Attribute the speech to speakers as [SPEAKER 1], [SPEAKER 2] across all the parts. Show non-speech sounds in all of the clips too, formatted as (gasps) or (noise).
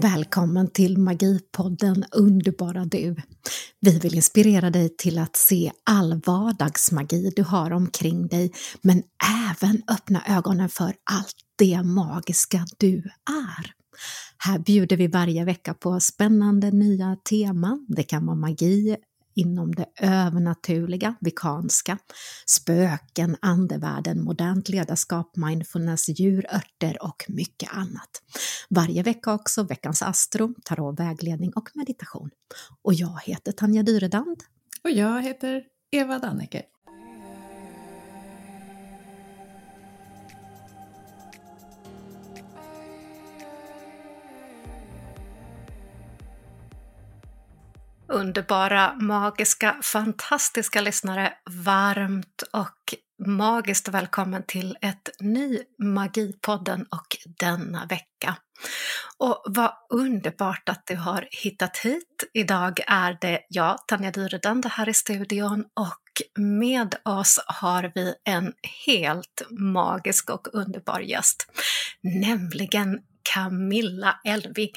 [SPEAKER 1] Välkommen till Magipodden Underbara du. Vi vill inspirera dig till att se all vardagsmagi du har omkring dig, men även öppna ögonen för allt det magiska du är. Här bjuder vi varje vecka på spännande nya teman. Det kan vara magi, inom det övernaturliga, vikanska, spöken, andevärlden, modernt ledarskap, mindfulness, djur, örter och mycket annat. Varje vecka också veckans astro, tarot, vägledning och meditation. Och jag heter Tanja Dyredand.
[SPEAKER 2] Och jag heter Eva Dannecker.
[SPEAKER 1] Underbara, magiska, fantastiska lyssnare, varmt och magiskt välkommen till ett ny Magipodden och denna vecka. Och vad underbart att du har hittat hit. Idag är det jag, Tanja Dyredande, här i studion och med oss har vi en helt magisk och underbar gäst, nämligen Camilla Elving.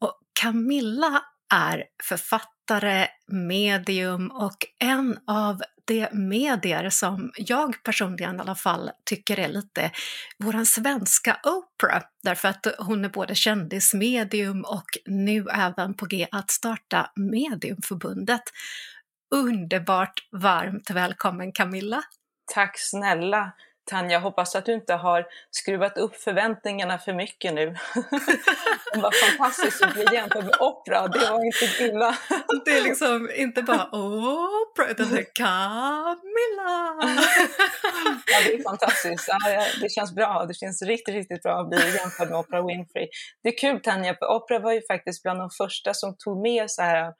[SPEAKER 1] Och Camilla är författare, medium och en av de medier som jag personligen i alla fall tycker är lite våran svenska Oprah, därför att hon är både kändismedium och nu även på G att starta Mediumförbundet. Underbart varmt välkommen Camilla!
[SPEAKER 3] Tack snälla! Tanja, hoppas att du inte har skruvat upp förväntningarna för mycket nu. (laughs) var fantastiskt att bli jämförd med opera, det var inte illa.
[SPEAKER 1] det är liksom inte bara opera, utan det är Camilla!
[SPEAKER 3] ja, det är fantastiskt. det känns bra. Det känns riktigt, riktigt bra att bli jämförd med Oprah Winfrey. Det är kul Tanja, för Oprah var ju faktiskt bland de första som tog med så här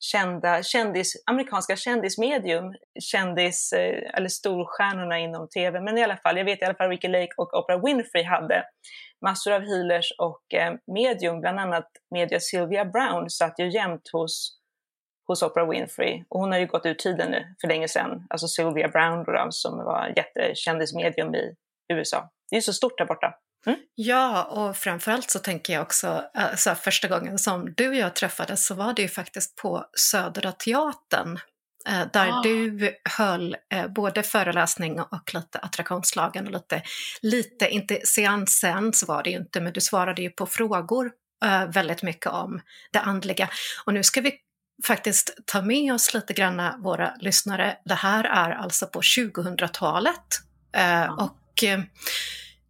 [SPEAKER 3] kända kändis, amerikanska kändismedium, kändis, eh, eller storstjärnorna inom TV, men i alla fall, jag vet i alla fall Ricky Lake och Oprah Winfrey hade massor av healers och eh, medium, bland annat media Sylvia Brown satt ju jämt hos, hos Oprah Winfrey och hon har ju gått ur tiden nu för länge sedan, alltså Sylvia Brown då, som var jättekändismedium i USA. Det är ju så stort där borta.
[SPEAKER 1] Mm. Ja, och framförallt så tänker jag också, alltså första gången som du och jag träffades så var det ju faktiskt på Södra Teatern eh, där ah. du höll eh, både föreläsning och lite attraktionslagen och lite, lite, inte seansen så var det ju inte, men du svarade ju på frågor eh, väldigt mycket om det andliga. Och nu ska vi faktiskt ta med oss lite granna våra lyssnare. Det här är alltså på 2000-talet ah. och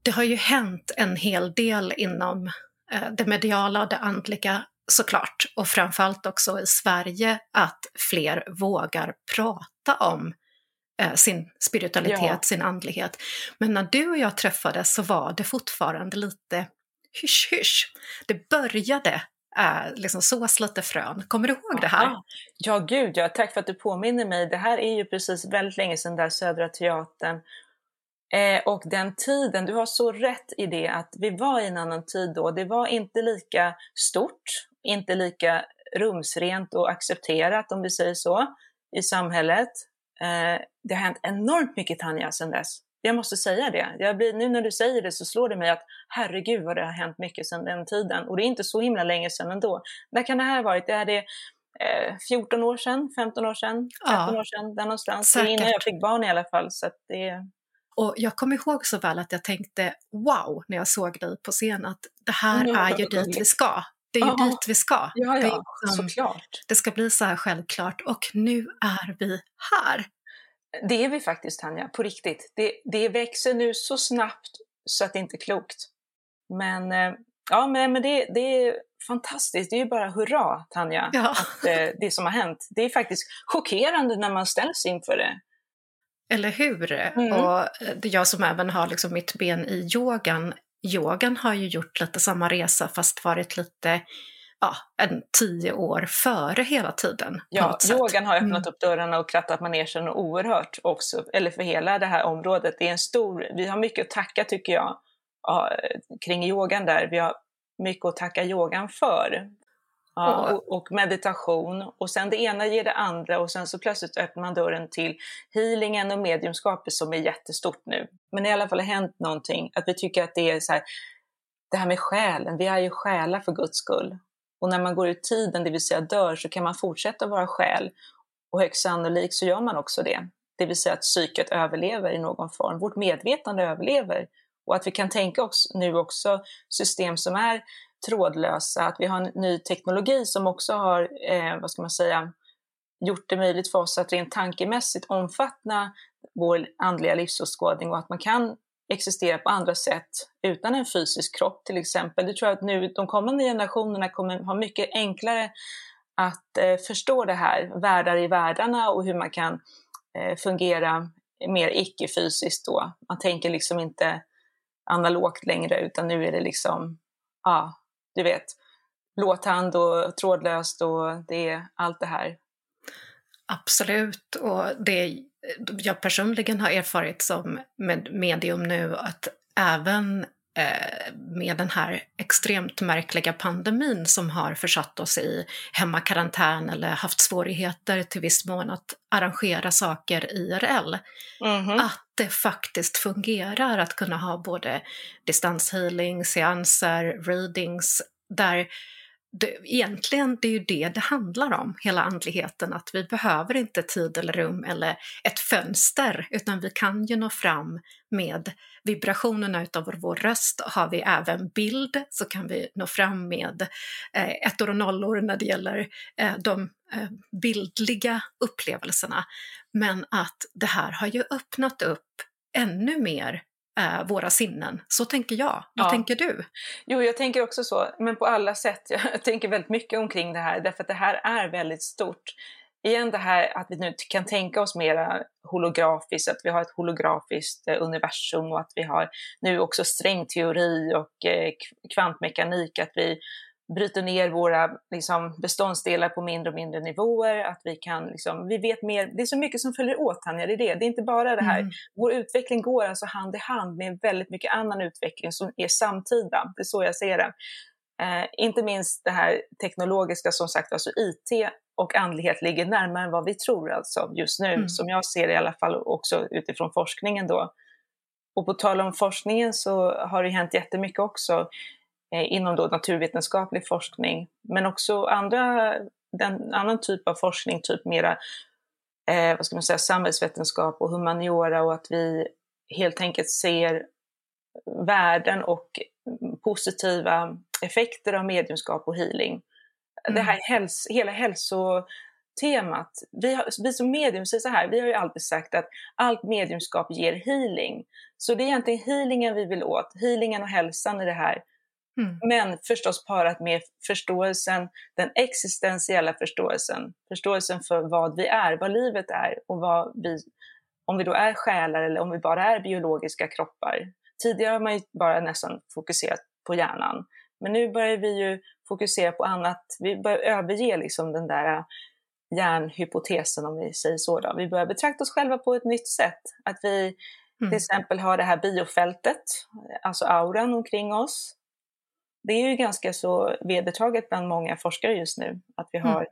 [SPEAKER 1] det har ju hänt en hel del inom eh, det mediala och det andliga såklart. Och framförallt också i Sverige att fler vågar prata om eh, sin spiritualitet, ja. sin andlighet. Men när du och jag träffades så var det fortfarande lite hysch-hysch. Det började äh, liksom sås lite frön. Kommer du ihåg det här?
[SPEAKER 3] Ja, gud ja. Tack för att du påminner mig. Det här är ju precis väldigt länge sedan där Södra Teatern Eh, och den tiden, du har så rätt i det att vi var i en annan tid då. Det var inte lika stort, inte lika rumsrent och accepterat om vi säger så i samhället. Eh, det har hänt enormt mycket Tanja sedan dess. Jag måste säga det. Jag blir, nu när du säger det så slår det mig att herregud vad det har hänt mycket sedan den tiden. Och det är inte så himla länge sedan ändå. När kan det här ha varit? Det är det eh, 14 år sedan, 15 år sedan, 13 ja, år sedan, där någonstans. Säkert. Innan jag fick barn i alla fall. Så det,
[SPEAKER 1] och jag kommer ihåg så väl att jag tänkte wow när jag såg dig på scen att det här mm, är ju dit vi ska. Det är ju Aha. dit vi ska.
[SPEAKER 3] Ja, ja,
[SPEAKER 1] det,
[SPEAKER 3] liksom, såklart.
[SPEAKER 1] det ska bli så här självklart och nu är vi här.
[SPEAKER 3] Det är vi faktiskt Tanja, på riktigt. Det, det växer nu så snabbt så att det inte är klokt. Men, eh, ja, men, men det, det är fantastiskt. Det är ju bara hurra Tanja, ja. att, eh, det som har hänt. Det är faktiskt chockerande när man ställs inför det.
[SPEAKER 1] Eller hur? Mm. Och jag som även har liksom mitt ben i yogan, yogan har ju gjort lite samma resa fast varit lite ja, en tio år före hela tiden.
[SPEAKER 3] Ja, yogan har öppnat mm. upp dörrarna och krattat manegen oerhört också, eller för hela det här området. Det är en stor, vi har mycket att tacka tycker jag kring yogan där. Vi har mycket att tacka yogan för. Ja, och, och, meditation och sen det ena ger det andra och sen så plötsligt öppnar man dörren till healingen och mediumskapet som är jättestort nu. Men i alla fall har hänt någonting, att vi tycker att det är så här, det här med själen, vi är ju själar för guds skull. Och när man går ur tiden, det vill säga dör, så kan man fortsätta vara själ. Och högst sannolikt så gör man också det. Det vill säga att psyket överlever i någon form. Vårt medvetande överlever. Och att vi kan tänka oss nu också system som är trådlösa, att vi har en ny teknologi som också har, eh, vad ska man säga, gjort det möjligt för oss att rent tankemässigt omfatta vår andliga livsåskådning och att man kan existera på andra sätt utan en fysisk kropp till exempel. Det tror jag att nu de kommande generationerna kommer ha mycket enklare att eh, förstå det här, världar i världarna och hur man kan eh, fungera mer icke-fysiskt då. Man tänker liksom inte analogt längre utan nu är det liksom, ja, du vet, blåtand och trådlöst och det är allt det här.
[SPEAKER 1] Absolut, och det jag personligen har erfarit som med medium nu att även eh, med den här extremt märkliga pandemin som har försatt oss i hemmakarantän eller haft svårigheter till viss mån att arrangera saker IRL. Mm -hmm. Att det faktiskt fungerar att kunna ha både distanshealing, seanser, readings där det, egentligen det är ju det det handlar om, hela andligheten, att vi behöver inte tid eller rum eller ett fönster, utan vi kan ju nå fram med vibrationerna utav vår, vår röst. Har vi även bild så kan vi nå fram med eh, ettor och nollor när det gäller eh, de eh, bildliga upplevelserna. Men att det här har ju öppnat upp ännu mer eh, våra sinnen. Så tänker jag. Vad ja. tänker du?
[SPEAKER 3] Jo, jag tänker också så, men på alla sätt. (laughs) Jag tänker väldigt mycket omkring det här, därför att det här är väldigt stort. Igen det här att vi nu kan tänka oss mera holografiskt, att vi har ett holografiskt eh, universum och att vi har nu också strängteori och eh, kvantmekanik, att vi bryter ner våra liksom, beståndsdelar på mindre och mindre nivåer, att vi kan, liksom, vi vet mer, det är så mycket som följer åt Tanja, det är det. Det är inte bara det här, mm. vår utveckling går alltså hand i hand med väldigt mycket annan utveckling som är samtida, det är så jag ser det. Eh, inte minst det här teknologiska, som sagt, alltså IT och andlighet ligger närmare än vad vi tror alltså just nu, mm. som jag ser det i alla fall också utifrån forskningen då. Och på tal om forskningen så har det hänt jättemycket också inom då naturvetenskaplig forskning, men också andra, den, annan typ av forskning, typ mera eh, vad ska man säga, samhällsvetenskap och humaniora och att vi helt enkelt ser värden och positiva effekter av mediumskap och healing. Mm. Det här häls hela hälsotemat. Vi, har, vi som medium säger så här, vi har ju alltid sagt att allt mediumskap ger healing. Så det är egentligen healingen vi vill åt, healingen och hälsan i det här. Mm. Men förstås parat med förståelsen, den existentiella förståelsen. Förståelsen för vad vi är, vad livet är och vad vi, om vi då är själar eller om vi bara är biologiska kroppar. Tidigare har man ju bara nästan fokuserat på hjärnan. Men nu börjar vi ju fokusera på annat. Vi börjar överge liksom den där hjärnhypotesen om vi säger så. Då. Vi börjar betrakta oss själva på ett nytt sätt. Att vi mm. till exempel har det här biofältet, alltså auran omkring oss det är ju ganska så vedertaget bland många forskare just nu, att vi mm. har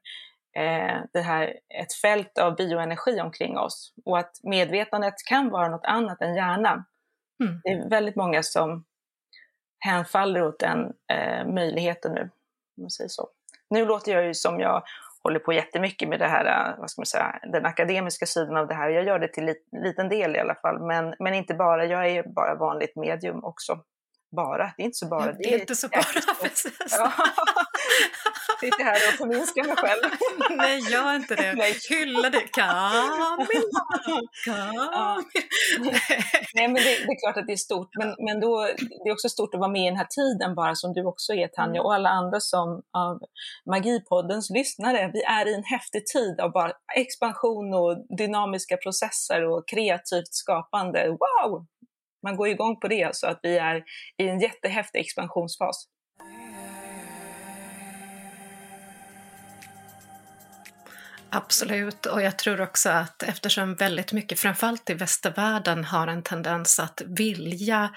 [SPEAKER 3] eh, det här, ett fält av bioenergi omkring oss och att medvetandet kan vara något annat än hjärnan. Mm. Det är väldigt många som hänfaller åt den eh, möjligheten nu, om man säger så. Nu låter jag ju som jag håller på jättemycket med det här, eh, vad ska man säga, den akademiska sidan av det här. Jag gör det till en liten del i alla fall, men, men inte bara. Jag är bara vanligt medium också bara. Det är inte så bara.
[SPEAKER 1] Det är inte så bara, (laughs) precis. Ja.
[SPEAKER 3] Sitter här och förminskar mig själv. (laughs)
[SPEAKER 1] Nej, gör inte det. Nej. Hylla det. Camilla! (laughs) Camilla. Ja.
[SPEAKER 3] Nej, men det, det, är klart att det är stort. Men, men då, det är också stort att vara med i den här tiden bara, som du också är Tanja, mm. och alla andra som av Magipoddens lyssnare. Vi är i en häftig tid av bara expansion och dynamiska processer och kreativt skapande. Wow! Man går igång på det, så att vi är i en jättehäftig expansionsfas.
[SPEAKER 1] Absolut, och jag tror också att eftersom väldigt mycket, framförallt i västvärlden, har en tendens att vilja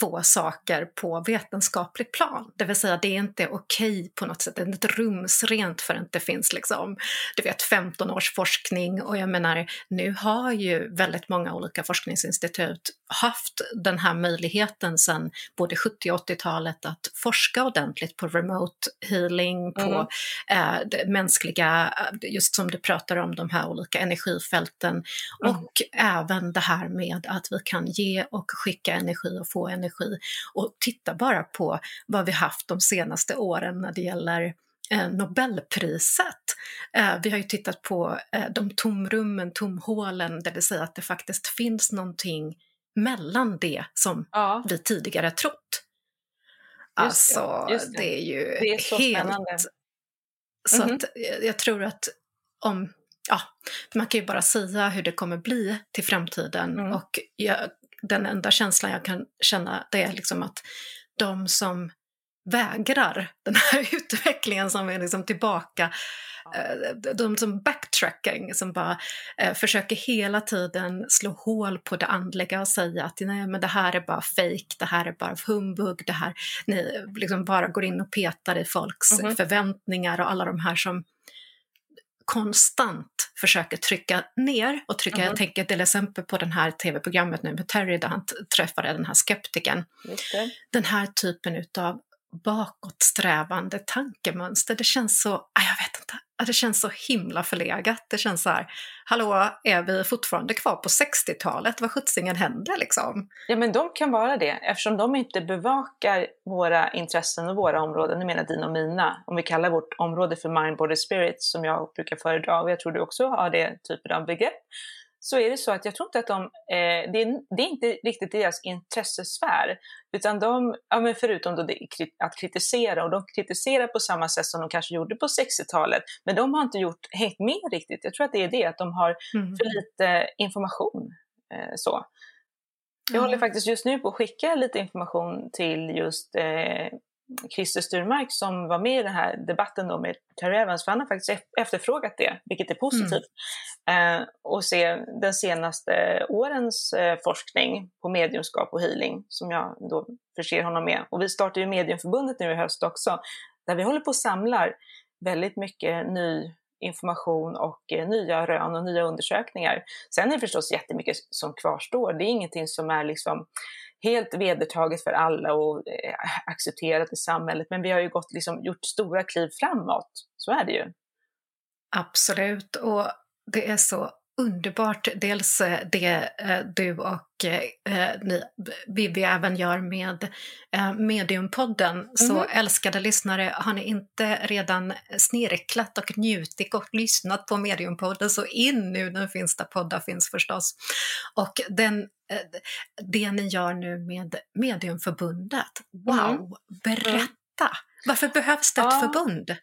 [SPEAKER 1] få saker på vetenskapligt plan. Det vill säga, det är inte okej på något sätt, det är inte rumsrent för att det finns liksom, du vet, 15 års forskning och jag menar, nu har ju väldigt många olika forskningsinstitut haft den här möjligheten sedan både 70 och 80-talet att forska ordentligt på remote healing, på mm. eh, mänskliga, just som du pratar om, de här olika energifälten mm. och även det här med att vi kan ge och skicka energi och få energi. Och titta bara på vad vi haft de senaste åren när det gäller Eh, Nobelpriset. Eh, vi har ju tittat på eh, de tomrummen, tomhålen, det vill säga att det faktiskt finns någonting mellan det som ja. vi tidigare trott. Alltså, det, det. det, är ju det är så helt... Spännande. Så mm -hmm. att jag tror att om, ja, man kan ju bara säga hur det kommer bli till framtiden mm. och jag, den enda känslan jag kan känna det är liksom att de som vägrar den här (laughs) utvecklingen som är liksom tillbaka. Eh, de som backtracking, som bara eh, försöker hela tiden slå hål på det andliga och säga att nej men det här är bara fake, det här är bara humbug, det här, ni liksom bara går in och petar i folks mm -hmm. förväntningar och alla de här som konstant försöker trycka ner och trycka, mm -hmm. jag tänker till exempel på det här tv-programmet nu med Terry där han träffade den här skeptiken. Den här typen utav bakåtsträvande tankemönster. Det känns så, ah, jag vet inte, ah, det känns så himla förlegat. Det känns så här, hallå, är vi fortfarande kvar på 60-talet? Vad sjuttsingen händer liksom?
[SPEAKER 3] Ja, men de kan vara det eftersom de inte bevakar våra intressen och våra områden, nu menar dina och mina, om vi kallar vårt område för mind, body, spirit som jag brukar föredra och jag tror du också har det typen av begrepp så är det så att jag tror inte att de, eh, det, är, det, är, inte riktigt deras intressesfär, utan de, ja, men förutom då det, att kritisera, och de kritiserar på samma sätt som de kanske gjorde på 60-talet, men de har inte gjort, hängt med riktigt. Jag tror att det är det, att de har mm. för lite information. Eh, så. Jag mm. håller faktiskt just nu på att skicka lite information till just eh, Christer Sturmark som var med i den här debatten då med Terry Evans, för han har faktiskt efterfrågat det, vilket är positivt. Mm. Eh, och se den senaste årens eh, forskning på mediumskap och healing som jag då förser honom med. Och vi startar ju Mediumförbundet nu i höst också, där vi håller på och samlar väldigt mycket ny information och eh, nya rön och nya undersökningar. Sen är det förstås jättemycket som kvarstår. Det är ingenting som är liksom helt vedertaget för alla och eh, accepterat i samhället. Men vi har ju gått, liksom, gjort stora kliv framåt. Så är det ju.
[SPEAKER 1] Absolut, och det är så underbart. Dels eh, det eh, du och eh, ni, Vivi även gör med Mediumpodden. Mm -hmm. Så mhm. älskade lyssnare, har ni inte redan snirklat och njutit och lyssnat på Mediumpodden så in nu, den finns där poddar finns förstås. Och den, det ni gör nu med Mediumförbundet, wow, mm. berätta! Varför behövs det ett ja. förbund?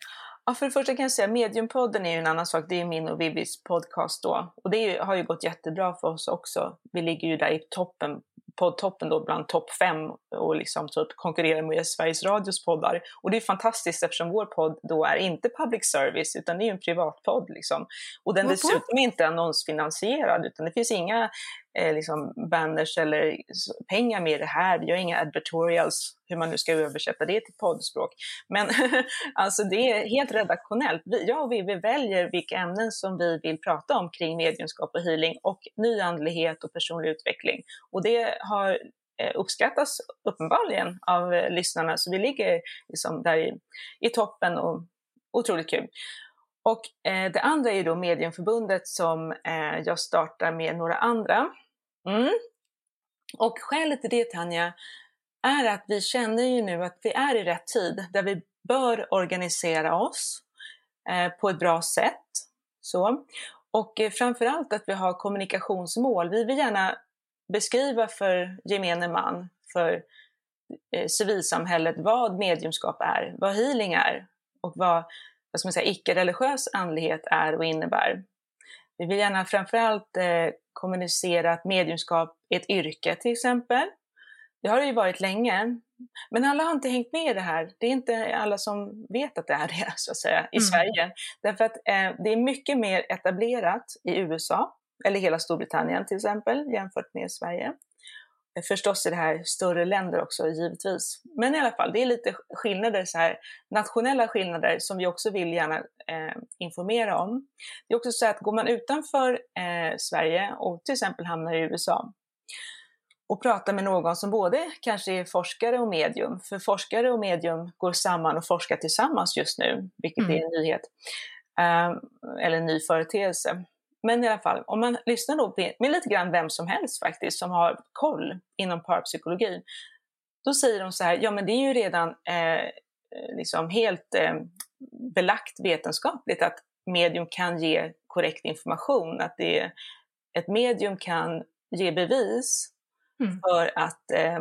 [SPEAKER 3] Ja, för det första kan jag säga Mediumpodden är ju en annan sak. Det är min och Vivis podcast då. Och det ju, har ju gått jättebra för oss också. Vi ligger ju där i toppen, poddtoppen då bland topp fem och liksom typ konkurrerar med Sveriges Radios poddar. Och det är fantastiskt eftersom vår podd då är inte public service utan det är ju en privatpodd liksom. Och den dessutom är inte annonsfinansierad utan det finns inga eh, liksom banners eller pengar med det här. Vi har inga advertorials, hur man nu ska översätta det till poddspråk. Men (laughs) alltså det är helt redaktionellt. Vi, jag och Vivi väljer vilka ämnen som vi vill prata om kring mediumskap och healing och nyandlighet och personlig utveckling. Och det har eh, uppskattas uppenbarligen av eh, lyssnarna, så vi ligger liksom där i, i toppen och otroligt kul. Och eh, det andra är då Mediumförbundet som eh, jag startar med några andra. Mm. Och skälet till det Tanja, är att vi känner ju nu att vi är i rätt tid där vi bör organisera oss eh, på ett bra sätt. Så. Och eh, framförallt att vi har kommunikationsmål. Vi vill gärna beskriva för gemene man, för eh, civilsamhället, vad mediumskap är, vad healing är och vad, vad ska man säga, icke-religiös andlighet är och innebär. Vi vill gärna framförallt eh, kommunicera att mediumskap är ett yrke till exempel. Det har det ju varit länge. Men alla har inte hängt med i det här. Det är inte alla som vet att det är det, (laughs) så att säga, i mm. Sverige. Därför att eh, det är mycket mer etablerat i USA, eller hela Storbritannien till exempel, jämfört med Sverige. Förstås är det här större länder också givetvis. Men i alla fall, det är lite skillnader, så här, nationella skillnader som vi också vill gärna eh, informera om. Det är också så att går man utanför eh, Sverige och till exempel hamnar i USA, och prata med någon som både kanske är forskare och medium, för forskare och medium går samman och forskar tillsammans just nu, vilket mm. är en nyhet, uh, eller en ny företeelse. Men i alla fall, om man lyssnar då med lite grann vem som helst faktiskt som har koll inom parapsykologi, då säger de så här, ja men det är ju redan eh, liksom helt eh, belagt vetenskapligt att medium kan ge korrekt information, att det, ett medium kan ge bevis mm. för att eh,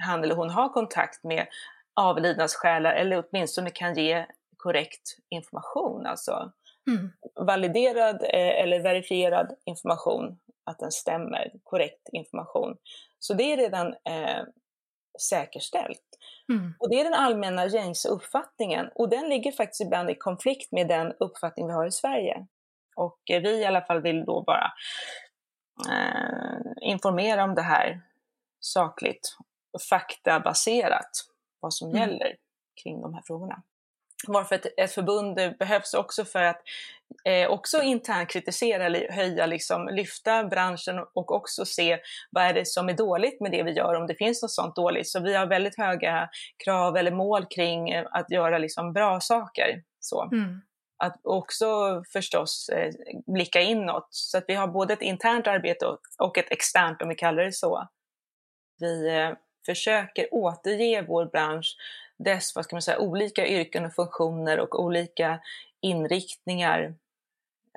[SPEAKER 3] han eller hon har kontakt med avlidnas själar eller åtminstone kan ge korrekt information, alltså mm. validerad eh, eller verifierad information, att den stämmer, korrekt information. Så det är redan eh, säkerställt. Mm. Och det är den allmänna gängse uppfattningen och den ligger faktiskt ibland i konflikt med den uppfattning vi har i Sverige. Och eh, vi i alla fall vill då bara eh, informera om det här sakligt och faktabaserat, vad som mm. gäller kring de här frågorna. Varför ett, ett förbund behövs också för att eh, också internt kritisera, höja, liksom, lyfta branschen och också se vad är det som är dåligt med det vi gör, om det finns något sånt dåligt. Så vi har väldigt höga krav eller mål kring eh, att göra liksom, bra saker. Så. Mm. Att också förstås eh, blicka inåt, så att vi har både ett internt arbete och, och ett externt, om vi kallar det så. Vi eh, försöker återge vår bransch dess vad ska man säga, olika yrken och funktioner och olika inriktningar.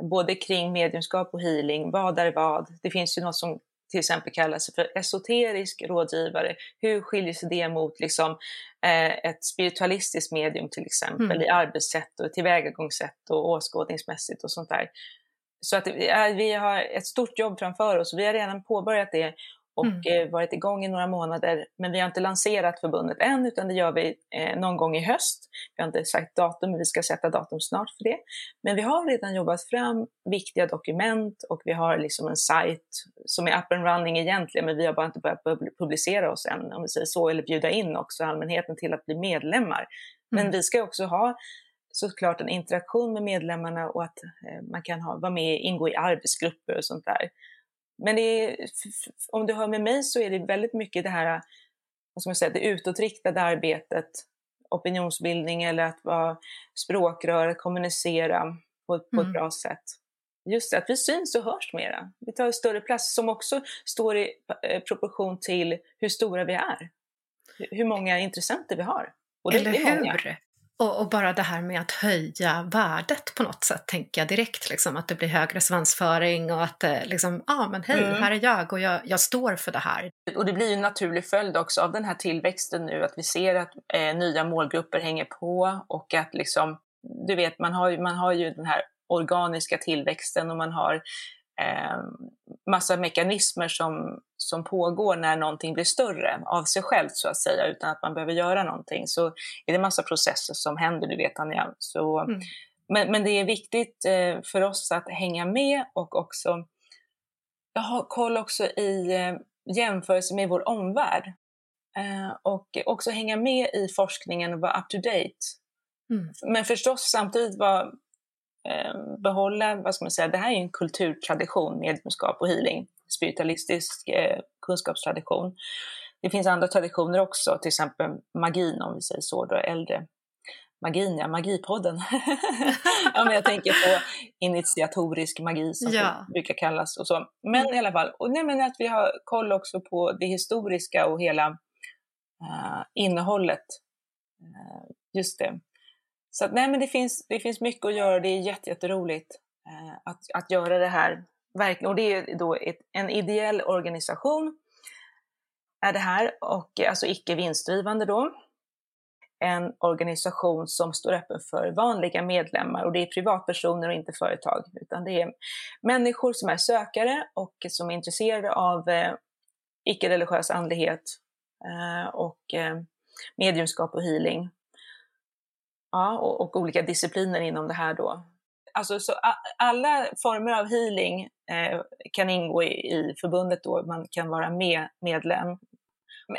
[SPEAKER 3] Både kring mediumskap och healing, vad är vad? Det finns ju något som till exempel kallas för esoterisk rådgivare. Hur skiljer sig det mot liksom, eh, ett spiritualistiskt medium till exempel mm. i arbetssätt och tillvägagångssätt och åskådningsmässigt och sånt där. Så att vi har ett stort jobb framför oss och vi har redan påbörjat det och mm. Eh, varit igång i några månader. Men vi har inte lanserat förbundet än, utan det gör vi eh, någon gång i höst. Vi har inte sagt datum, men vi ska sätta datum snart för det. Men vi har redan jobbat fram viktiga dokument och vi har liksom en sajt som är up and running egentligen, men vi har bara inte börjat publicera oss än, om vi säger så, eller bjuda in också allmänheten till att bli medlemmar. Men mm. vi ska också ha såklart en interaktion med medlemmarna och att eh, man kan ha, vara med, ingå i arbetsgrupper och sånt där. Men är, om du hör med mig så är det väldigt mycket det här vad ska man säga, det utåtriktade arbetet, opinionsbildning eller att vara språkrör, kommunicera på, på mm. ett bra sätt. Just det, att vi syns och hörs mera. Vi tar större plats som också står i eh, proportion till hur stora vi är. Hur många intressenter vi har.
[SPEAKER 1] Och det Eller hur? Många. Och, och, bara det här med att höja värdet på något sätt, tänker jag direkt, liksom, att det blir högre svansföring och att det liksom, ja ah, men hej, mm. här är jag och jag, jag, står för det här.
[SPEAKER 3] Och det blir ju en naturlig följd också av den här tillväxten nu, att vi ser att eh, nya målgrupper hänger på och att liksom, du vet, man har, man har ju den här organiska tillväxten och man har eh, massa mekanismer som, som pågår när någonting blir större av sig självt så att säga, utan att man behöver göra någonting. Så är det massa processer som händer, du vet Anja. Så, mm. men, men det är viktigt eh, för oss att hänga med och också ha koll också i eh, jämförelse med vår omvärld. Eh, och också hänga med i forskningen och vara up to date. Mm. Men förstås samtidigt vara behålla, vad ska man säga, det här är en kulturtradition, mediumskap och healing, spiritualistisk eh, kunskapstradition. Det finns andra traditioner också, till exempel magin om vi säger så, då äldre magin, ja, magipodden. (laughs) ja, men jag tänker på initiatorisk magi som ja. det brukar kallas och så. Men i alla fall, och nej, men att vi har koll också på det historiska och hela uh, innehållet. Uh, just det. Så att, nej, men det finns, det finns mycket att göra. Det är jätteroligt eh, att, att göra det här. Verkligen. Och det är då ett, en ideell organisation är det här, och eh, alltså icke vinstdrivande då. En organisation som står öppen för vanliga medlemmar och det är privatpersoner och inte företag, utan det är människor som är sökare och som är intresserade av eh, icke-religiös andlighet eh, och eh, mediumskap och healing Ja, och, och, olika discipliner inom det här då. Alltså, så alla former av healing eh, kan ingå i, i, förbundet då, man kan vara med medlem.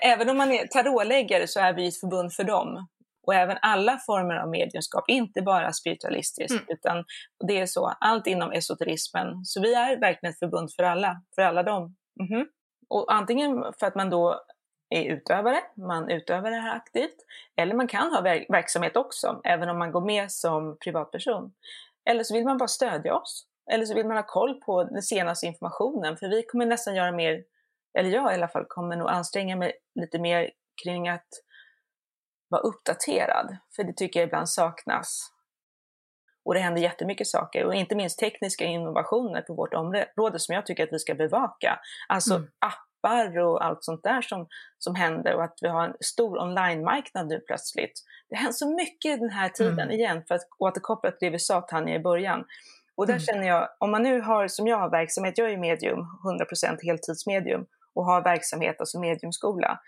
[SPEAKER 3] Även om man är tarotläggare så är vi ett förbund för dem. Och även alla former av mediumskap, inte bara spiritualistiskt, mm. utan det är så, allt inom esoterismen. Så vi är verkligen ett förbund för alla, för alla dem. Mm -hmm. och antingen för att man då är utövare, man utövar det här aktivt, eller man kan ha verksamhet också, även om man går med som privatperson. Eller så vill man bara stödja oss, eller så vill man ha koll på den senaste informationen, för vi kommer nästan göra mer, eller jag i alla fall kommer nog anstränga mig lite mer kring att vara uppdaterad, för det tycker jag ibland saknas. Och det händer jättemycket saker och inte minst tekniska innovationer på vårt område som jag tycker att vi ska bevaka. Alltså mm. Appar och allt sånt där som, som händer och att vi har en stor online-marknad nu plötsligt. Det händer så mycket den här tiden mm. igen för att återkoppla till det vi sa Tanja i början. Och där mm. känner jag, om man nu har, som jag har verksamhet, jag är medium, 100% heltidsmedium och har verksamhet, alltså mediumskola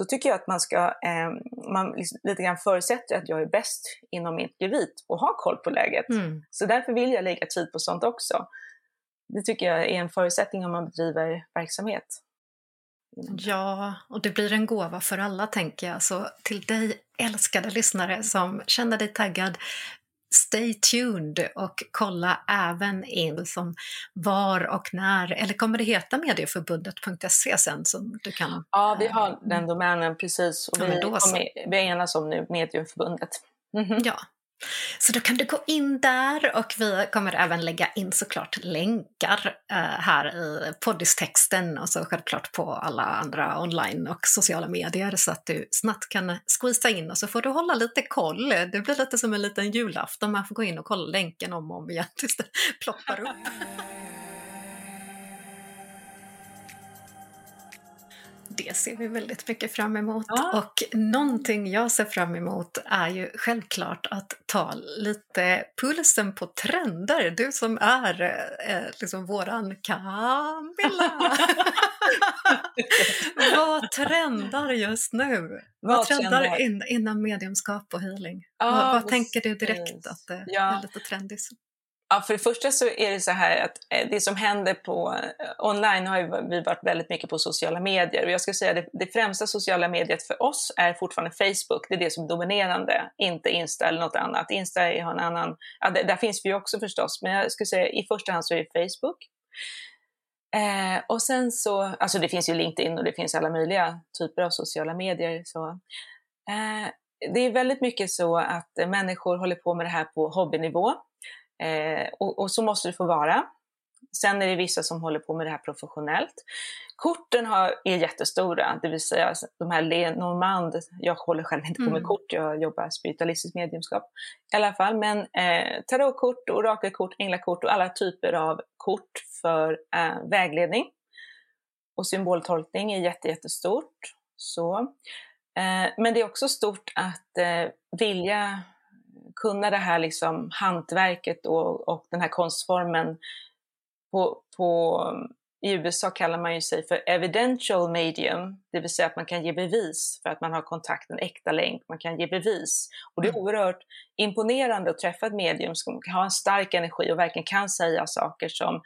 [SPEAKER 3] då tycker jag att man ska, eh, man lite grann förutsätter att jag är bäst inom mitt gevit och har koll på läget. Mm. Så därför vill jag lägga tid på sånt också. Det tycker jag är en förutsättning om man bedriver verksamhet.
[SPEAKER 1] Ja, och det blir en gåva för alla tänker jag. Så till dig älskade lyssnare som känner dig taggad, stay tuned och kolla även in som var och när, eller kommer det heta medieförbundet.se sen som du kan?
[SPEAKER 3] Ja, vi har den domänen precis och ja, vi, kommer, vi enas om nu Medieförbundet.
[SPEAKER 1] Mm -hmm. Ja, så då kan du gå in där och vi kommer även lägga in såklart länkar eh, här i poddistexten och så självklart på alla andra online och sociala medier så att du snabbt kan squeeza in och så får du hålla lite koll. Det blir lite som en liten julafton, man får gå in och kolla länken om och om igen tills det ploppar upp. (laughs) det ser vi väldigt mycket fram emot. Ja. Och någonting jag ser fram emot är ju självklart att ta lite pulsen på trender. Du som är eh, liksom våran Camilla! (laughs) Vad trendar just nu? Vad, vad trendar in, inom mediumskap och healing? Vad, vad tänker du direkt att det ja. är lite trendigt?
[SPEAKER 3] Ja, för det första så är det så här att eh, det som händer på eh, online har ju vi varit väldigt mycket på sociala medier och jag ska säga att det, det främsta sociala mediet för oss är fortfarande Facebook. Det är det som är dominerande, inte Insta eller något annat. Insta har en annan, ja, där, där finns vi ju också förstås, men jag skulle säga i första hand så är det Facebook. Eh, och sen så, alltså det finns ju LinkedIn och det finns alla möjliga typer av sociala medier. Så, eh, det är väldigt mycket så att människor håller på med det här på hobbynivå. Eh, och, och, så måste det få vara. Sen är det vissa som håller på med det här professionellt. Korten har, är jättestora, det vill säga de här Lenormand, jag håller själv inte på med mm. kort, jag jobbar spiritualistiskt mediumskap i alla fall, men eh, tarotkort, orakelkort, änglakort och alla typer av kort för eh, vägledning. Och symboltolkning är jätte, jättestort. Så. Eh, men det är också stort att eh, vilja kunna det här liksom hantverket och, och den här konstformen. På, på, I USA kallar man ju sig för evidential medium, det vill säga att man kan ge bevis för att man har kontakt, en äkta länk, man kan ge bevis. Och det är mm. oerhört imponerande att träffa ett medium som har en stark energi och verkligen kan säga saker som,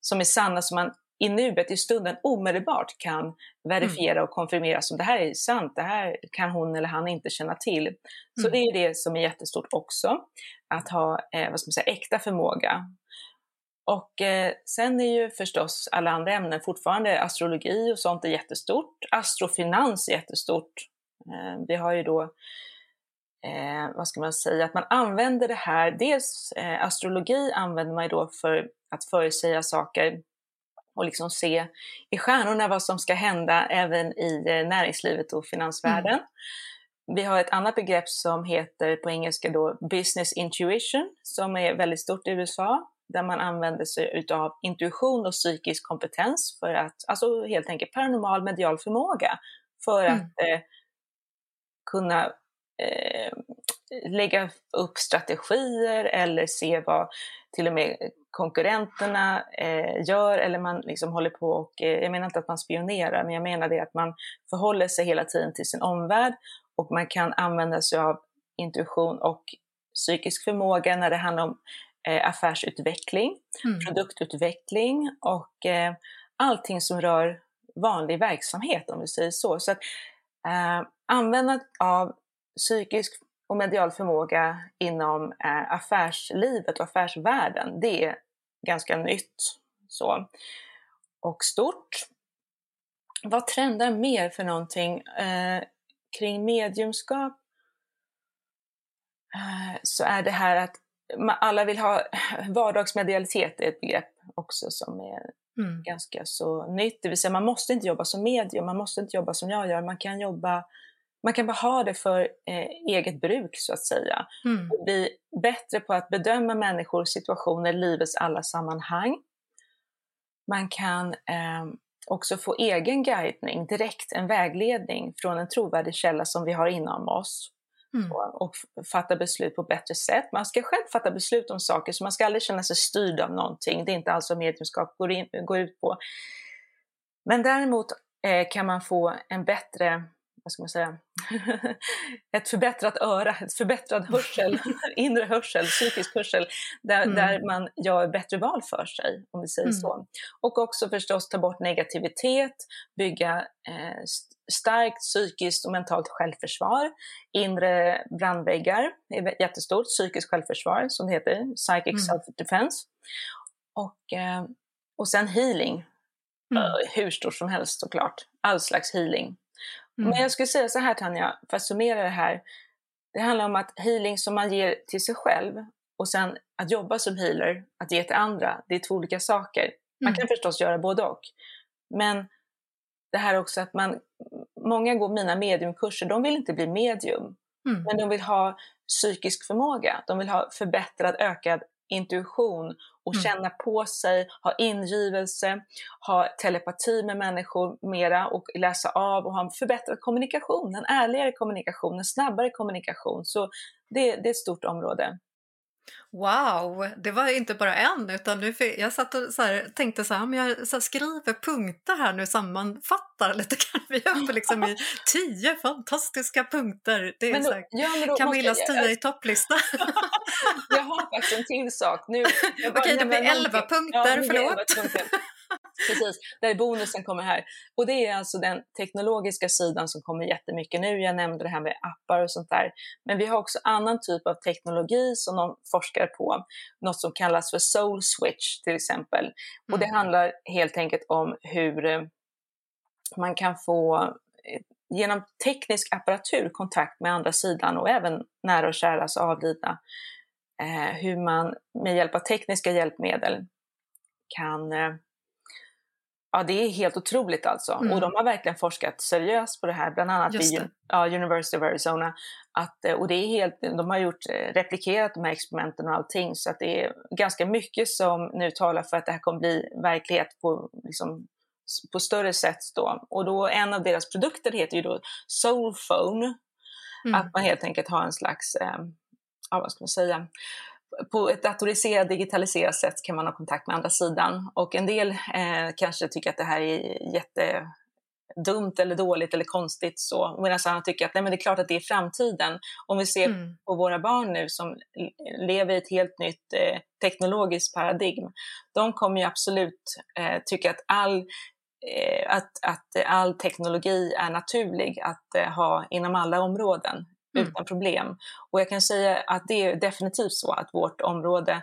[SPEAKER 3] som är sanna, som man i nuet, i stunden, omedelbart kan verifiera mm. och konfirmera som det här är sant, det här kan hon eller han inte känna till. Så mm. det är det som är jättestort också, att ha eh, vad ska man säga, äkta förmåga. Och eh, sen är ju förstås alla andra ämnen fortfarande, astrologi och sånt är jättestort. Astrofinans är jättestort. Eh, vi har ju då eh, vad ska man säga, att man använder det här, dels eh, astrologi använder man ju då för att förutsäga saker och liksom se i stjärnorna vad som ska hända även i eh, näringslivet och finansvärlden. Mm. Vi har ett annat begrepp som heter på engelska då business intuition som är väldigt stort i USA där man använder sig utav intuition och psykisk kompetens för att, alltså helt enkelt paranormal medial förmåga för mm. att eh, kunna eh, lägga upp strategier eller se vad till och med konkurrenterna eh, gör eller man liksom håller på och, eh, jag menar inte att man spionerar, men jag menar det att man förhåller sig hela tiden till sin omvärld och man kan använda sig av intuition och psykisk förmåga när det handlar om eh, affärsutveckling, mm. produktutveckling och eh, allting som rör vanlig verksamhet om vi säger så. Så att eh, användandet av psykisk och medial förmåga inom eh, affärslivet och affärsvärlden, det är ganska nytt så, och stort. vad trendar mer för någonting eh, kring mediumskap? Eh, så är det här att alla vill ha (laughs) vardagsmedialitet är ett begrepp också som är mm. ganska så nytt. Det vill säga man måste inte jobba som medium, man måste inte jobba som jag gör. Man kan jobba, man kan bara ha det för eh, eget bruk så att säga. Mm. Bli bättre på att bedöma människor, situationer, livets alla sammanhang. Man kan eh, också få egen guidning, direkt en vägledning från en trovärdig källa som vi har inom oss. Mm. Och, och, fatta beslut på bättre sätt. Man ska själv fatta beslut om saker, så man ska aldrig känna sig styrd av någonting. Det är inte alls vad mediumskap går, in, går ut på. Men däremot eh, kan man få en bättre vad ska man säga, (laughs) ett förbättrat öra, ett förbättrad hörsel, (laughs) inre hörsel, psykisk hörsel, där, mm. där man gör bättre val för sig, om vi säger mm. så. Och också förstås ta bort negativitet, bygga eh, starkt psykiskt och mentalt självförsvar, inre brandväggar är jättestort, psykiskt självförsvar som det heter, psychic mm. self-defense. Och, eh, och sen healing, mm. hur stort som helst såklart, all slags healing. Mm. Men jag skulle säga så här Tanja, för att summera det här. Det handlar om att healing som man ger till sig själv och sen att jobba som healer, att ge till andra, det är två olika saker. Man kan mm. förstås göra både och. Men det här också att man, många går mina mediumkurser, de vill inte bli medium, mm. men de vill ha psykisk förmåga. De vill ha förbättrad, ökad intuition och mm. känna på sig, ha ingivelse, ha telepati med människor mera och läsa av och ha en förbättrad kommunikation, en ärligare kommunikation, en snabbare kommunikation. Så det, det är ett stort område.
[SPEAKER 1] Wow, det var inte bara en utan nu, jag satt och så här, tänkte så här, men jag så skriver punkter här nu, sammanfattar lite grann. Vi uppe liksom i tio fantastiska punkter. Det är då, så här, ja, Camillas tio i topplista. (laughs)
[SPEAKER 3] jag har faktiskt en till sak. Nu, (laughs)
[SPEAKER 1] Okej, det blir elva punkter, ja, förlåt.
[SPEAKER 3] Precis, där bonusen kommer här. Och det är alltså den teknologiska sidan som kommer jättemycket nu. Jag nämnde det här med appar och sånt där. Men vi har också annan typ av teknologi som de forskar på. Något som kallas för soul switch till exempel. Mm. Och det mm. handlar helt enkelt om hur eh, man kan få eh, genom teknisk apparatur kontakt med andra sidan och även nära och kära, alltså avlidna. Eh, hur man med hjälp av tekniska hjälpmedel kan eh, Ja, det är helt otroligt alltså. Mm. Och de har verkligen forskat seriöst på det här, bland annat vid ja, University of Arizona. Att, eh, och det är helt, de har gjort, eh, replikerat de här experimenten och allting, så att det är ganska mycket som nu talar för att det här kommer bli verklighet på, liksom, på större sätt. Då. Och då, en av deras produkter heter ju då Soulphone, mm. att man helt enkelt har en slags, eh, ja, vad ska man säga, på ett datoriserat, digitaliserat sätt kan man ha kontakt med andra sidan. Och en del eh, kanske tycker att det här är jättedumt eller dåligt eller konstigt så, medan andra tycker att nej, men det är klart att det är framtiden. Om vi ser mm. på våra barn nu som lever i ett helt nytt eh, teknologiskt paradigm, de kommer ju absolut eh, tycka att all eh, att, att all teknologi är naturlig att eh, ha inom alla områden mm. utan problem. Och jag kan säga att det är definitivt så att vårt område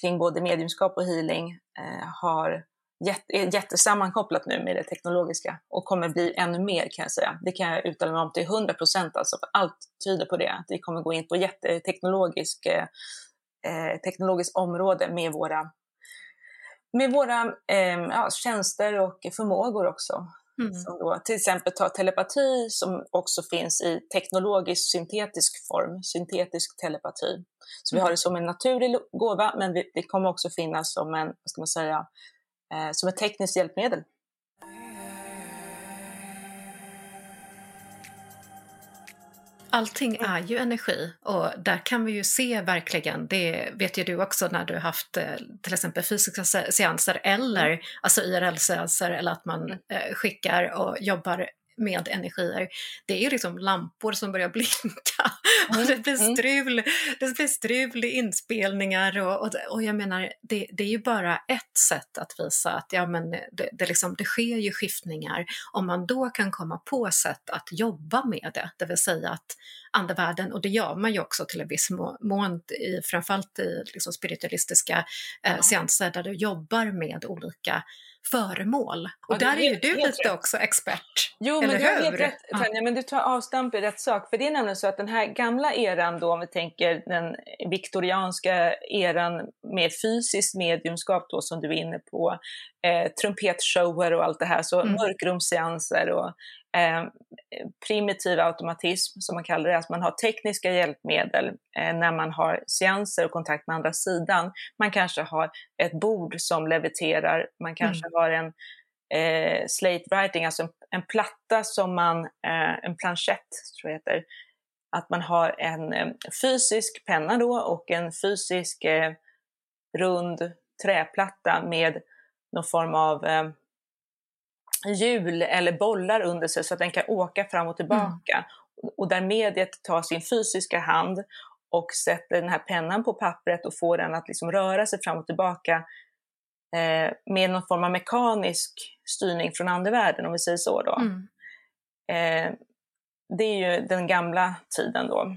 [SPEAKER 3] kring både mediumskap och healing eh, har jätte, är jättesammankopplat nu med det teknologiska och kommer bli ännu mer kan jag säga. Det kan jag uttala mig om till 100 procent alltså, för allt tyder på det. Att vi kommer gå in på jätteteknologisk eh, eh teknologiskt område med våra, med våra eh, ja, tjänster och förmågor också. Mm. Som då till exempel tar telepati som också finns i teknologisk syntetisk form, syntetisk telepati. Så mm. vi har det som en naturlig gåva men det kommer också finnas som en, vad ska man säga, eh, som ett tekniskt hjälpmedel.
[SPEAKER 1] Allting är ju energi och där kan vi ju se verkligen, det vet ju du också när du haft eh, till exempel fysiska seanser eller mm. alltså IRL-seanser eller att man mm. eh, skickar och jobbar med energier. Det är ju liksom lampor som börjar (laughs) blinka och det blir mm. strul, det blir strul i inspelningar och, och, och jag menar, det, det, är ju bara ett sätt att visa att ja, men det, det, liksom, det sker ju skiftningar. Om man då kan komma på sätt att jobba med det, det vill säga att andevärlden, och det gör man ju också till en viss mån, i, framförallt i liksom spiritualistiska eh, seanser där du jobbar med olika föremål. Och ja, där är ju du lite rätt. också expert.
[SPEAKER 3] Jo, men du har helt rätt Tanja, men du tar avstamp i rätt sak. För det är nämligen så att den här gamla eran då, om vi tänker den viktorianska eran med fysiskt mediumskap då som du är inne på, eh, trumpetshower och allt det här, så mm. mörkrumsseanser och eh, primitiv automatism som man kallar det, alltså man har tekniska hjälpmedel eh, när man har seanser och kontakt med andra sidan. Man kanske har ett bord som leviterar, man kanske mm. har en eh, slate writing, alltså en, en platta som man, eh, en planchett tror jag heter, att man har en eh, fysisk penna då och en fysisk eh, rund träplatta med någon form av eh, hjul eller bollar under sig så att den kan åka fram och tillbaka. Mm. Och där mediet tar sin fysiska hand och sätter den här pennan på pappret och får den att liksom röra sig fram och tillbaka eh, med någon form av mekanisk styrning från andevärlden, om vi säger så. Då. Mm. Eh, det är ju den gamla tiden då.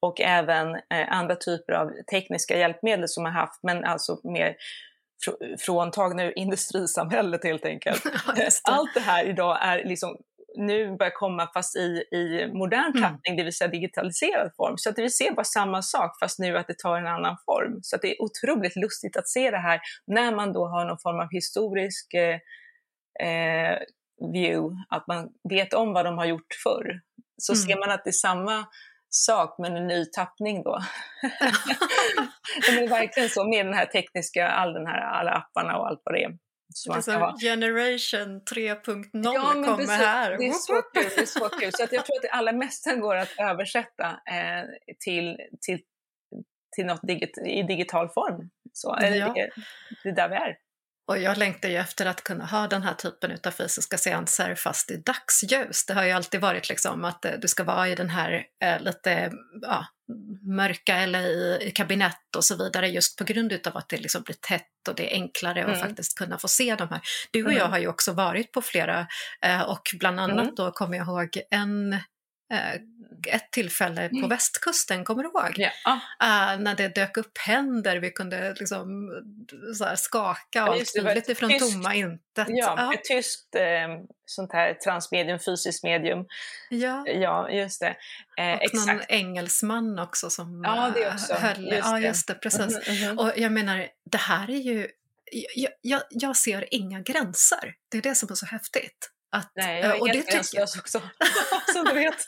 [SPEAKER 3] Och även eh, andra typer av tekniska hjälpmedel som man haft, men alltså mer fråntagna ur industrisamhället helt enkelt. (laughs) Ja, Allt det här idag är liksom nu börjar komma fast i, i modern mm. tappning, mm. det vill säga digitaliserad form. Så att vi ser bara samma sak fast nu att det tar en annan form. Så att det är otroligt lustigt att se det här när man då har någon form av historisk eh, eh view, att man vet om vad de har gjort förr. Så mm. ser man att det är samma sak men en ny tappning då. (laughs) det är verkligen så med den här tekniska, all den här, alla apparna och allt vad det är.
[SPEAKER 1] Så alltså, generation 3.0 ja, kommer det här.
[SPEAKER 3] Det är så kul. Det är så kul. Så att jag tror att det allra mesta går att översätta eh, till, till, till något digit, i digital form. Så, ja. det, det är där vi är.
[SPEAKER 1] Och jag längtar ju efter att kunna ha den här typen av fysiska seanser fast i dagsljus. Det har ju alltid varit liksom att eh, du ska vara i den här eh, lite ja, mörka eller i, i kabinett och så vidare just på grund av att det liksom blir tätt och det är enklare mm. att faktiskt kunna få se de här. Du och mm. jag har ju också varit på flera eh, och bland annat mm. då kommer jag ihåg en ett tillfälle på mm. västkusten, kommer du ihåg?
[SPEAKER 3] Ja.
[SPEAKER 1] Uh, när det dök upp händer, vi kunde liksom så här, skaka och allt möjligt ifrån tyskt, tomma intet.
[SPEAKER 3] Ja, ja. ett tyskt eh, sånt här transmedium, fysiskt medium.
[SPEAKER 1] Ja,
[SPEAKER 3] ja just det.
[SPEAKER 1] Eh, och exakt. någon engelsman också som
[SPEAKER 3] ja, det också.
[SPEAKER 1] höll... Just ja, just det, precis. Mm, mm, och jag menar, det här är ju... Jag, jag, jag ser inga gränser. Det är det som är så häftigt.
[SPEAKER 3] Att, Nej, jag är och helt gränslös också, (laughs) som du vet.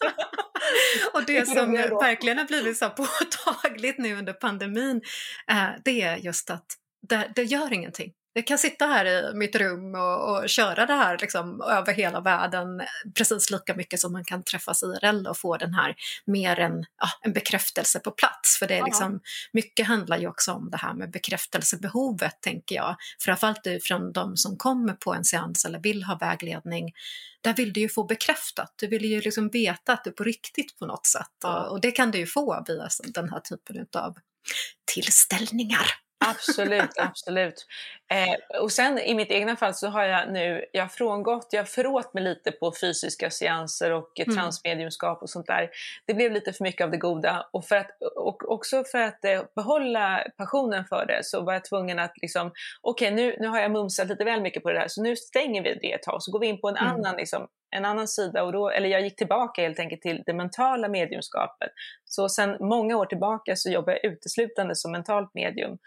[SPEAKER 3] (laughs)
[SPEAKER 1] och det som verkligen har blivit så (laughs) påtagligt nu under pandemin, eh, det är just att det, det gör ingenting. Jag kan sitta här i mitt rum och, och köra det här liksom över hela världen precis lika mycket som man kan träffas IRL och få den här mer än ja, en bekräftelse på plats. För det är liksom, mycket handlar ju också om det här med bekräftelsebehovet, tänker jag. Framförallt från de som kommer på en seans eller vill ha vägledning. Där vill du ju få bekräftat, du vill ju liksom veta att du är på riktigt på något sätt. Och, och det kan du ju få via den här typen av tillställningar.
[SPEAKER 3] Absolut, absolut. Eh, och sen i mitt egna fall så har jag nu, jag frångått, jag förråt mig lite på fysiska seanser och mm. transmediumskap och sånt där. Det blev lite för mycket av det goda och, för att, och också för att eh, behålla passionen för det så var jag tvungen att liksom, okej okay, nu, nu har jag mumsat lite väl mycket på det här så nu stänger vi det ett tag så går vi in på en mm. annan liksom, en annan sida och då, eller jag gick tillbaka helt enkelt till det mentala mediumskapet. Så sedan många år tillbaka så jobbar jag uteslutande som mentalt medium.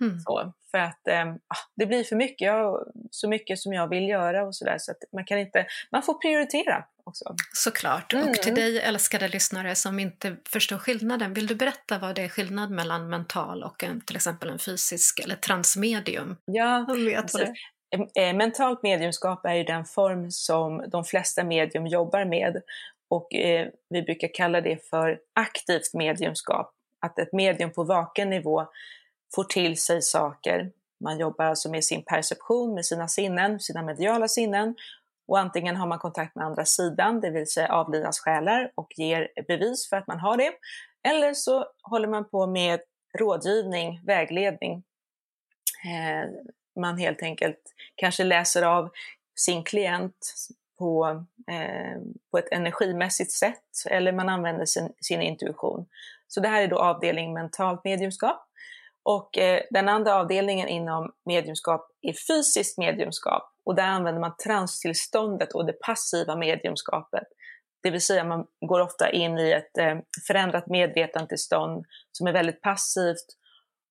[SPEAKER 3] Mm. Så, för att eh, det blir för mycket, jag, så mycket som jag vill göra och sådär så att man kan inte, man får prioritera också.
[SPEAKER 1] Såklart, mm. och till dig älskade lyssnare som inte förstår skillnaden, vill du berätta vad det är skillnad mellan mental och en, till exempel en fysisk eller transmedium?
[SPEAKER 3] Ja, vet vad det är. Mentalt mediumskap är ju den form som de flesta medium jobbar med och eh, vi brukar kalla det för aktivt mediumskap. Att ett medium på vaken nivå får till sig saker. Man jobbar alltså med sin perception, med sina sinnen, sina mediala sinnen och antingen har man kontakt med andra sidan, det vill säga avlidnas själar och ger bevis för att man har det. Eller så håller man på med rådgivning, vägledning. Eh, man helt enkelt kanske läser av sin klient på, eh, på ett energimässigt sätt eller man använder sin, sin intuition. Så det här är då avdelning mentalt mediumskap. Och eh, den andra avdelningen inom mediumskap är fysiskt mediumskap och där använder man transtillståndet och det passiva mediumskapet. Det vill säga man går ofta in i ett eh, förändrat medvetandetillstånd som är väldigt passivt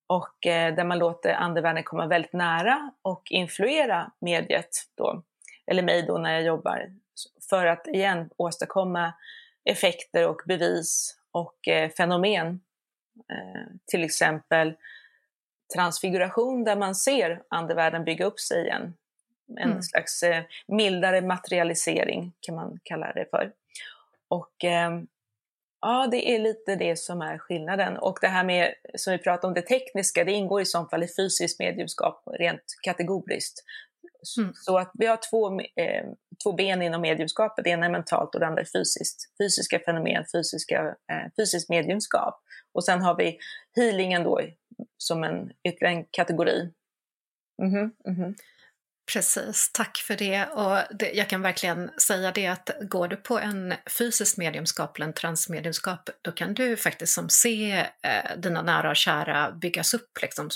[SPEAKER 3] och eh, där man låter andevärlden komma väldigt nära och influera mediet då, eller mig då när jag jobbar, för att igen åstadkomma effekter och bevis och eh, fenomen. Eh, till exempel transfiguration där man ser andevärlden bygga upp sig igen. En mm. slags eh, mildare materialisering kan man kalla det för. Och eh, ja, det är lite det som är skillnaden. Och det här med, som vi pratade om, det tekniska, det ingår i så fall i fysiskt mediumskap rent kategoriskt. Mm. Så att vi har två, eh, två ben inom mediumskapet, det ena är mentalt och det andra är fysiskt. Fysiska fenomen, fysiska, eh, fysiskt mediumskap. Och sen har vi healingen då som en ytterligare en kategori. Mm -hmm, mm -hmm.
[SPEAKER 1] Precis, tack för det. Och det, jag kan verkligen säga det att går du på en fysisk mediumskap eller en transmediumskap, då kan du faktiskt som se eh, dina nära och kära byggas upp liksom,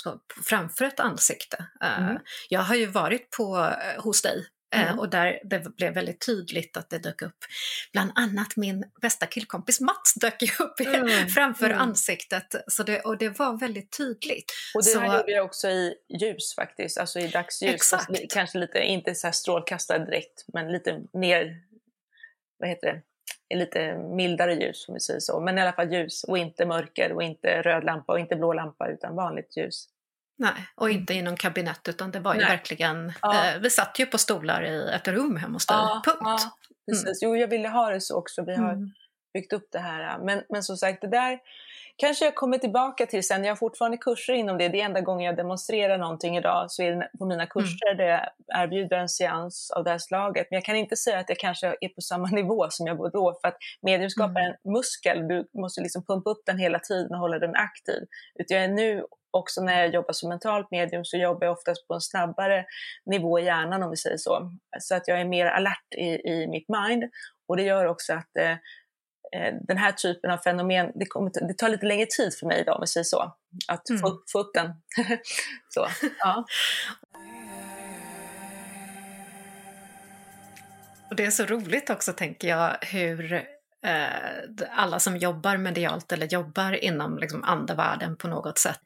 [SPEAKER 1] framför ett ansikte. Eh, mm. Jag har ju varit på, eh, hos dig mm. och där det blev väldigt tydligt att det dök upp, bland annat min bästa killkompis Mats dök upp mm. (laughs) framför mm. ansiktet. Så det, och det var väldigt tydligt.
[SPEAKER 3] Och det så, här gjorde jag också i ljus faktiskt, alltså i dagsljus. Exakt. kanske lite, inte så här strålkastare direkt, men lite ner, vad heter det? lite mildare ljus om vi säger så. Men i alla fall ljus och inte mörker och inte röd lampa och inte blå lampa utan vanligt ljus.
[SPEAKER 1] Nej, och inte i någon kabinett utan det var ju Nej. verkligen, ja. eh, vi satt ju på stolar i ett rum hemma hos dig, ja, punkt. Ja,
[SPEAKER 3] precis. Mm. Jo, jag ville ha det så också, vi har mm. byggt upp det här. Men, men som sagt, det där kanske jag kommer tillbaka till sen. Jag har fortfarande kurser inom det. Det är enda gången jag demonstrerar någonting idag så är det på mina mm. kurser mm. där jag erbjuder en seans av det här slaget. Men jag kan inte säga att jag kanske är på samma (laughs) nivå som jag var då för att mediumskap är mm. en muskel. Du måste liksom pumpa upp den hela tiden och hålla den aktiv. Utan jag är nu också när jag jobbar som mentalt medium så jobbar jag oftast på en snabbare nivå i hjärnan om vi säger så. Så att jag är mer alert i, i mitt mind och det gör också att eh, eh den här typen av fenomen, det, kommer, det, tar lite längre tid för mig då om vi säger så, att mm. få, få upp den. (laughs) så, ja.
[SPEAKER 1] Och det är så roligt också tänker jag hur alla som jobbar medialt eller jobbar inom liksom, andevärlden på något sätt,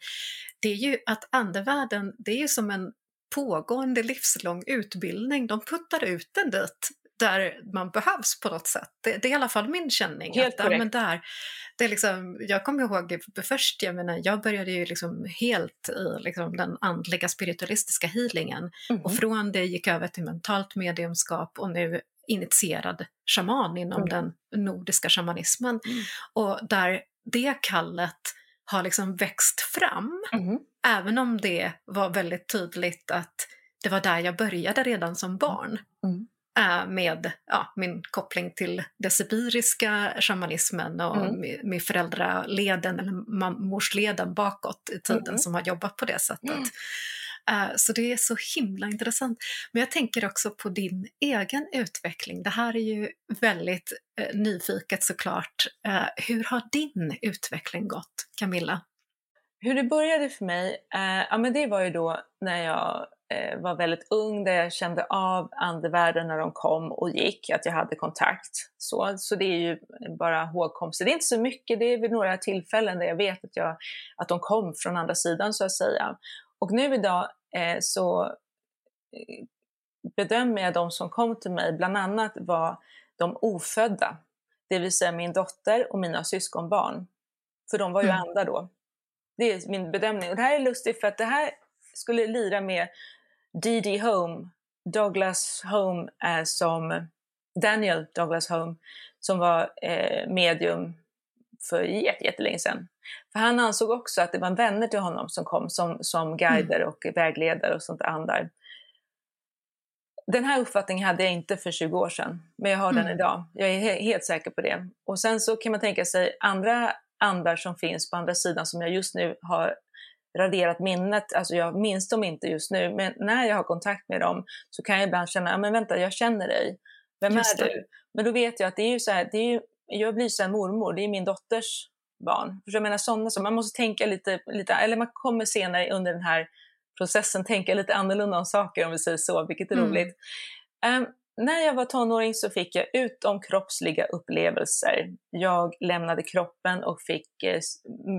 [SPEAKER 1] det är ju att andevärlden, det är ju som en pågående livslång utbildning. De puttar ut en dit där man behövs på något sätt. Det, det är i alla fall min känning.
[SPEAKER 3] Helt
[SPEAKER 1] att, men där, det är liksom, jag kommer ihåg först, jag menar, jag började ju liksom helt i liksom den andliga spiritualistiska healingen mm. och från det gick över till mentalt mediumskap och nu initierad shaman inom mm. den nordiska shamanismen. Mm. Och där det kallet har liksom växt fram, mm. även om det var väldigt tydligt att det var där jag började redan som barn. Äh, med ja, min koppling till den sibiriska shamanismen och mm. med föräldraleden eller morsleden bakåt i tiden mm. som har jobbat på det sättet. Eh, så det är så himla intressant. Men jag tänker också på din egen utveckling. Det här är ju väldigt eh, nyfiket såklart. Eh, hur har din utveckling gått, Camilla?
[SPEAKER 3] Hur det började för mig, ja men det var ju då när jag var väldigt ung, där jag kände av andevärlden när de kom och gick, att jag hade kontakt. Så, så det är ju bara hågkomster. Det är inte så mycket, det är vid några tillfällen där jag vet att, jag, att de kom från andra sidan så att säga. Och nu idag eh, så eh, bedömer jag de som kom till mig bland annat var de ofödda, det vill säga min dotter och mina syskonbarn. För de var ju mm. andra då. Det är min bedömning. Och det här är lustigt för att det här skulle lira med D.D. Home, Douglas Home är som Daniel Douglas Home, som var eh, medium för jättelänge sedan. För han ansåg också att det var vänner till honom som kom som, som guider mm. och vägledare och sånt andar. Den här uppfattningen hade jag inte för 20 år sedan, men jag har mm. den idag. Jag är he helt säker på det. Och sen så kan man tänka sig andra andar som finns på andra sidan som jag just nu har raderat minnet, alltså jag minns dem inte just nu, men när jag har kontakt med dem så kan jag ibland känna, ja men vänta, jag känner dig. Vem är du? Men då vet jag att det är ju så här, det är ju, jag blir så här mormor, det är min dotters barn. För jag menar sådana så man måste tänka lite, lite, eller man kommer senare under den här processen tänka lite annorlunda om saker om vi säger så, vilket är
[SPEAKER 1] Mm.
[SPEAKER 3] roligt. Ehm, när jag var tonåring så fick jag utomkroppsliga upplevelser. Jag lämnade kroppen och fick eh,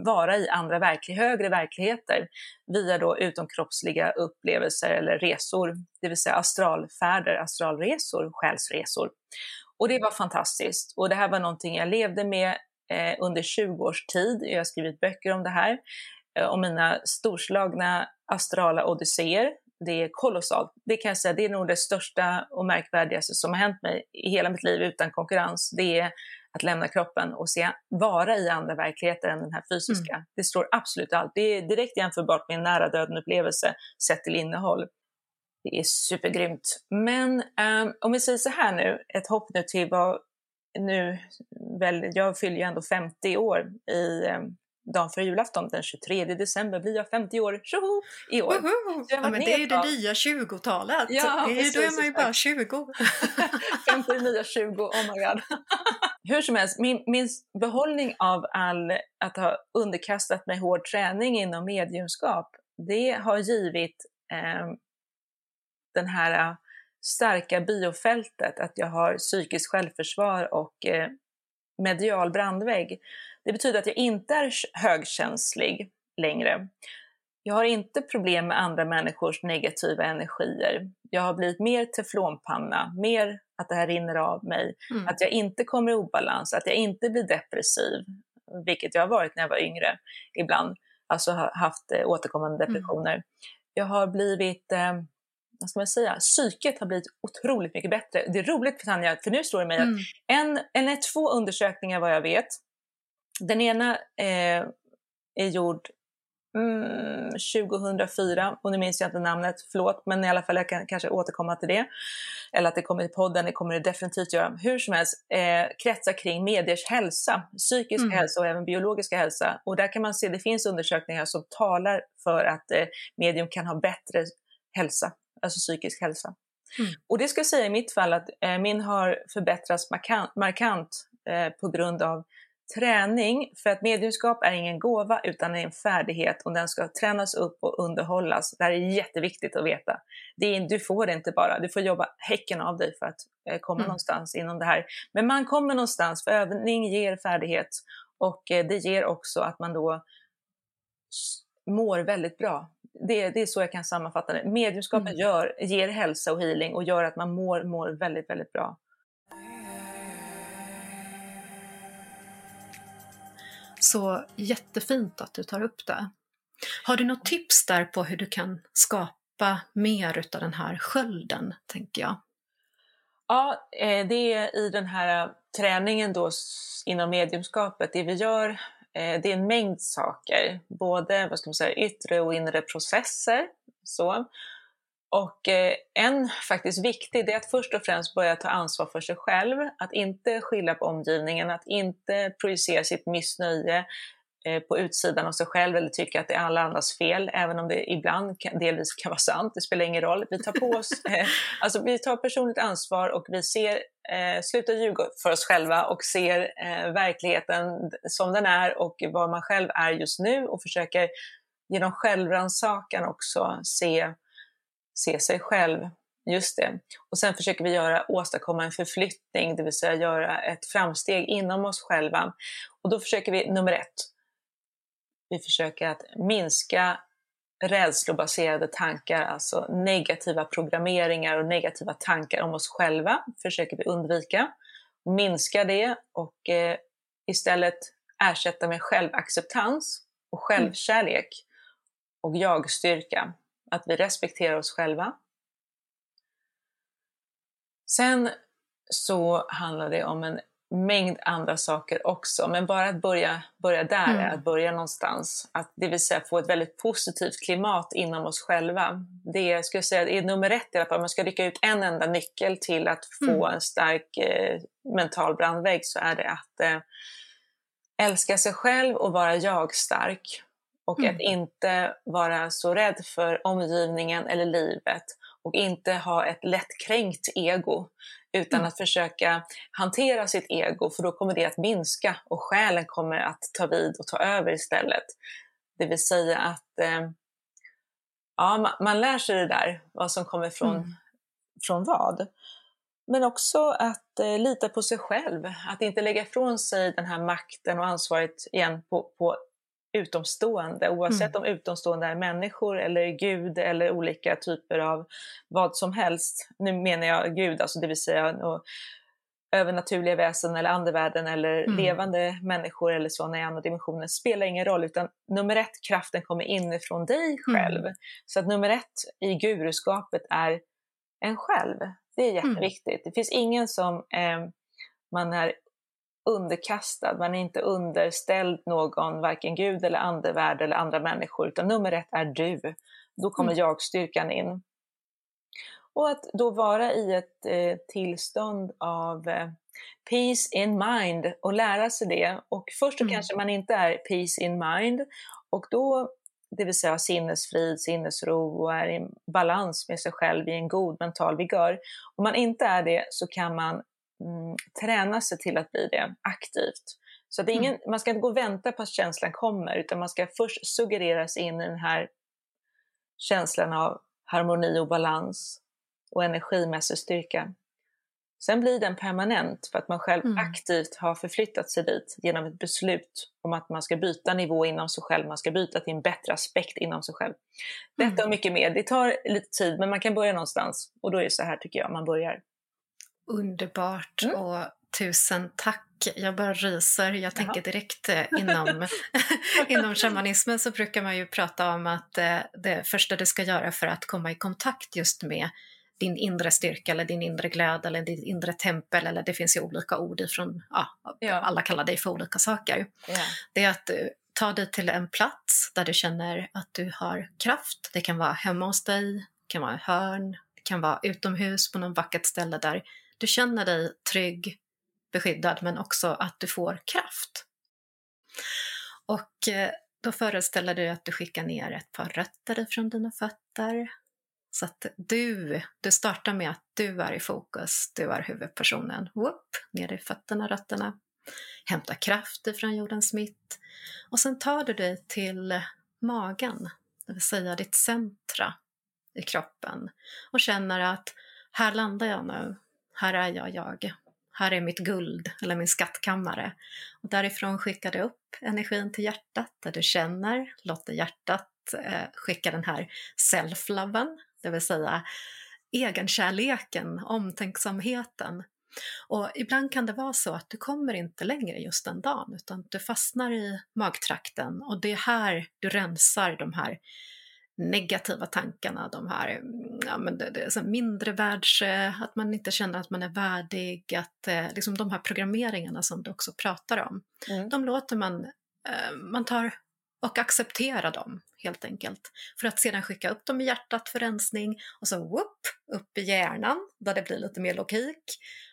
[SPEAKER 3] vara i andra verklig, högre verkligheter via då utomkroppsliga upplevelser eller resor, det vill säga astralfärder, astralresor, själsresor. Och det var fantastiskt. Och det här var någonting jag levde med eh, under 20 års tid. Jag har skrivit böcker om det här, eh, om mina storslagna astrala odysséer. Det är kolossalt. Det kan jag säga, det är nog det största och märkvärdigaste som har hänt mig i hela mitt liv utan konkurrens. Det är att lämna kroppen och se, vara i andra verkligheter än den här fysiska. Det står absolut allt. Det är direkt jämförbart med en nära döden-upplevelse sett till innehåll. Det är supergrymt. Men ehm, om vi säger så här nu, ett hopp nu till vad nu, väl, jag fyller ju ändå 50 år i eh, dagen för julafton, den 23 december blir jag 50 år, tjoho, i år.
[SPEAKER 1] Woho! Ja, men det är ju det nya 20-talet.
[SPEAKER 3] Ja,
[SPEAKER 1] det är, ju- då är man ju bara 20.
[SPEAKER 3] 50 (laughs) (laughs) nya 20, oh my god. (laughs) Hur som helst, min, min behållning av all, att ha underkastat mig hård träning inom mediumskap, det har givit eh, den här eh, starka biofältet, att jag har psykiskt självförsvar och eh, medial brandvägg. Det betyder att jag inte är högkänslig längre. Jag har inte problem med andra människors negativa energier. Jag har blivit mer teflonpanna, mer att det här rinner av mig.
[SPEAKER 1] Mm.
[SPEAKER 3] Att jag inte kommer i obalans, att jag inte blir depressiv, vilket jag har varit när jag var yngre ibland. Alltså haft eh, återkommande depressioner. Jag har blivit, eh, vad ska man säga, psyket har blivit otroligt mycket bättre. Det är roligt för Tanja, för nu står det mig att
[SPEAKER 1] Mm.
[SPEAKER 3] en, en är två undersökningar vad jag vet. Den ena eh, är gjord mm, 2004, och nu minns jag inte namnet, förlåt, men i alla fall jag kan kanske återkomma till det. Eller att det kommer i podden, det kommer det definitivt göra. Hur som helst, eh, kretsar kring mediers hälsa, psykisk
[SPEAKER 1] Mm.
[SPEAKER 3] hälsa och även biologiska hälsa. Och där kan man se, det finns undersökningar som talar för att eh, medium kan ha bättre hälsa, alltså psykisk hälsa.
[SPEAKER 1] Mm.
[SPEAKER 3] Och det ska jag säga i mitt fall att eh, min har förbättrats markant, markant eh, på grund av träning. För att mediumskap är ingen gåva utan en färdighet och den ska tränas upp och underhållas. Det här är jätteviktigt att veta. Det är, du får det inte bara, du får jobba häcken av dig för att eh, komma
[SPEAKER 1] Mm.
[SPEAKER 3] någonstans inom det här. Men man kommer någonstans, för övning ger färdighet och eh, det ger också att man då mår väldigt bra. Det, det är så jag kan sammanfatta det. Mediumskapet
[SPEAKER 1] Mm.
[SPEAKER 3] gör, ger hälsa och healing och gör att man mår, mår väldigt, väldigt bra.
[SPEAKER 1] Så jättefint att du tar upp det. Har du något tips där på hur du kan skapa mer utav den här skölden, tänker jag?
[SPEAKER 3] Ja, eh, det är i den här träningen då inom mediumskapet, det vi gör, Eh, det är en mängd saker. Både vad ska man säga, yttre och inre processer. Så. Och eh, en faktiskt viktig, det är att först och främst börja ta ansvar för sig själv. Att inte skylla på omgivningen, att inte projicera sitt missnöje på utsidan av sig själv eller tycka att det är alla andras fel, även om det ibland kan, delvis kan vara sant. Det spelar ingen roll. Vi tar på oss, (laughs) eh, alltså vi tar personligt ansvar och vi ser, eh, slutar ljuga för oss själva och ser eh, verkligheten som den är och vad man själv är just nu och försöker genom självrannsakan också se, se sig själv. Just det. Och sen försöker vi göra, åstadkomma en förflyttning, det vill säga göra ett framsteg inom oss själva. Och då försöker vi, nummer ett, vi försöker att minska rädslobaserade tankar, alltså negativa programmeringar och negativa tankar om oss själva, försöker vi undvika. Minska det och eh, istället ersätta med självacceptans och självkärlek och jag-styrka. Att vi respekterar oss själva. Sen så handlar det om en mängd andra saker också, men bara att börja, börja där,
[SPEAKER 1] Mm.
[SPEAKER 3] är att börja någonstans. Att, det vill säga få ett väldigt positivt klimat inom oss själva. Det är, ska jag säga, är nummer ett i alla fall. Om man ska rycka ut en enda nyckel till att få
[SPEAKER 1] Mm.
[SPEAKER 3] en stark eh, mental brandvägg så är det att eh, älska sig själv och vara jag-stark. Och
[SPEAKER 1] Mm.
[SPEAKER 3] att inte vara så rädd för omgivningen eller livet och inte ha ett lättkränkt ego utan
[SPEAKER 1] Mm.
[SPEAKER 3] att försöka hantera sitt ego för då kommer det att minska och själen kommer att ta vid och ta över istället. Det vill säga att eh, ja, man, man, lär sig det där, vad som kommer från, mm. från vad. Men också att eh, lita på sig själv, att inte lägga ifrån sig den här makten och ansvaret igen på, på utomstående, oavsett mm. om utomstående är människor eller Gud eller olika typer av vad som helst. Nu menar jag Gud, alltså det vill säga och, övernaturliga väsen eller andevärlden eller mm. levande människor eller sådana i andra dimensioner spelar ingen roll utan nummer ett, kraften kommer inifrån dig själv. Mm. Så att nummer ett i guruskapet är en själv. Det är mm. jätteviktigt. Mm. Det finns ingen som eh, man är underkastad, man är inte underställd någon, varken Gud eller andevärld eller andra människor, utan nummer ett är du. Då kommer mm. jag-styrkan in. Och att då vara i ett eh, tillstånd av eh, peace in mind och lära sig det. Och först mm. kanske man inte är peace in mind och då, det vill säga sinnesfrid, sinnesro och är i balans med sig själv i en god mental vigör. Om man inte är det så kan man mm, träna sig till att bli det aktivt. Så det är ingen, mm. man ska inte gå och vänta på att känslan kommer utan man ska först suggereras in i den här känslan av harmoni och balans och energimässig styrka. Sen blir den permanent för att man själv mm. aktivt har förflyttat sig dit genom ett beslut om att man ska byta nivå inom sig själv, man ska byta till en bättre aspekt inom sig själv. Detta mm. och mycket mer. Det tar lite tid men man kan börja någonstans och då är det så här tycker jag man börjar.
[SPEAKER 1] Underbart mm. och tusen tack. Jag bara ryser. Jag Jaha. tänker direkt eh, (laughs) inom, (laughs) inom shamanismen så brukar man ju prata om att eh, det första du ska göra för att komma i kontakt just med din inre styrka eller din inre glöd eller ditt inre tempel eller det finns ju olika ord ifrån, ja, ja. alla kallar dig för olika saker. Ja. Det är att du tar dig till en plats där du känner att du har kraft. Det kan vara hemma hos dig, det kan vara hörn, det kan vara utomhus på något vackert ställe där du känner dig trygg, beskyddad men också att du får kraft. Och eh, då föreställer du att du skickar ner ett par rötter ifrån dina fötter så att du, du startar med att du är i fokus, du är huvudpersonen. Whoop, ner i fötterna, rötterna. Hämta kraft ifrån jordens mitt. Och sen tar du dig till magen, det vill säga ditt centra i kroppen. Och känner att här landar jag nu, här är jag jag. Här är mitt guld, eller min skattkammare. Och därifrån skickar du upp energin till hjärtat, där du känner, låter hjärtat eh, skicka den här self-loven, det vill säga egenkärleken, omtänksamheten. Och ibland kan det vara så att du kommer inte längre just den dagen utan du fastnar i magtrakten och det är här du rensar de här negativa tankarna, de här ja, men det, det är mindre världs, att man inte känner att man är värdig, att eh, liksom de här programmeringarna som du också pratar om, mm. de låter man, eh, man tar och acceptera dem helt enkelt. För att sedan skicka upp dem i hjärtat för rensning och så whoop, upp i hjärnan där det blir lite mer logik.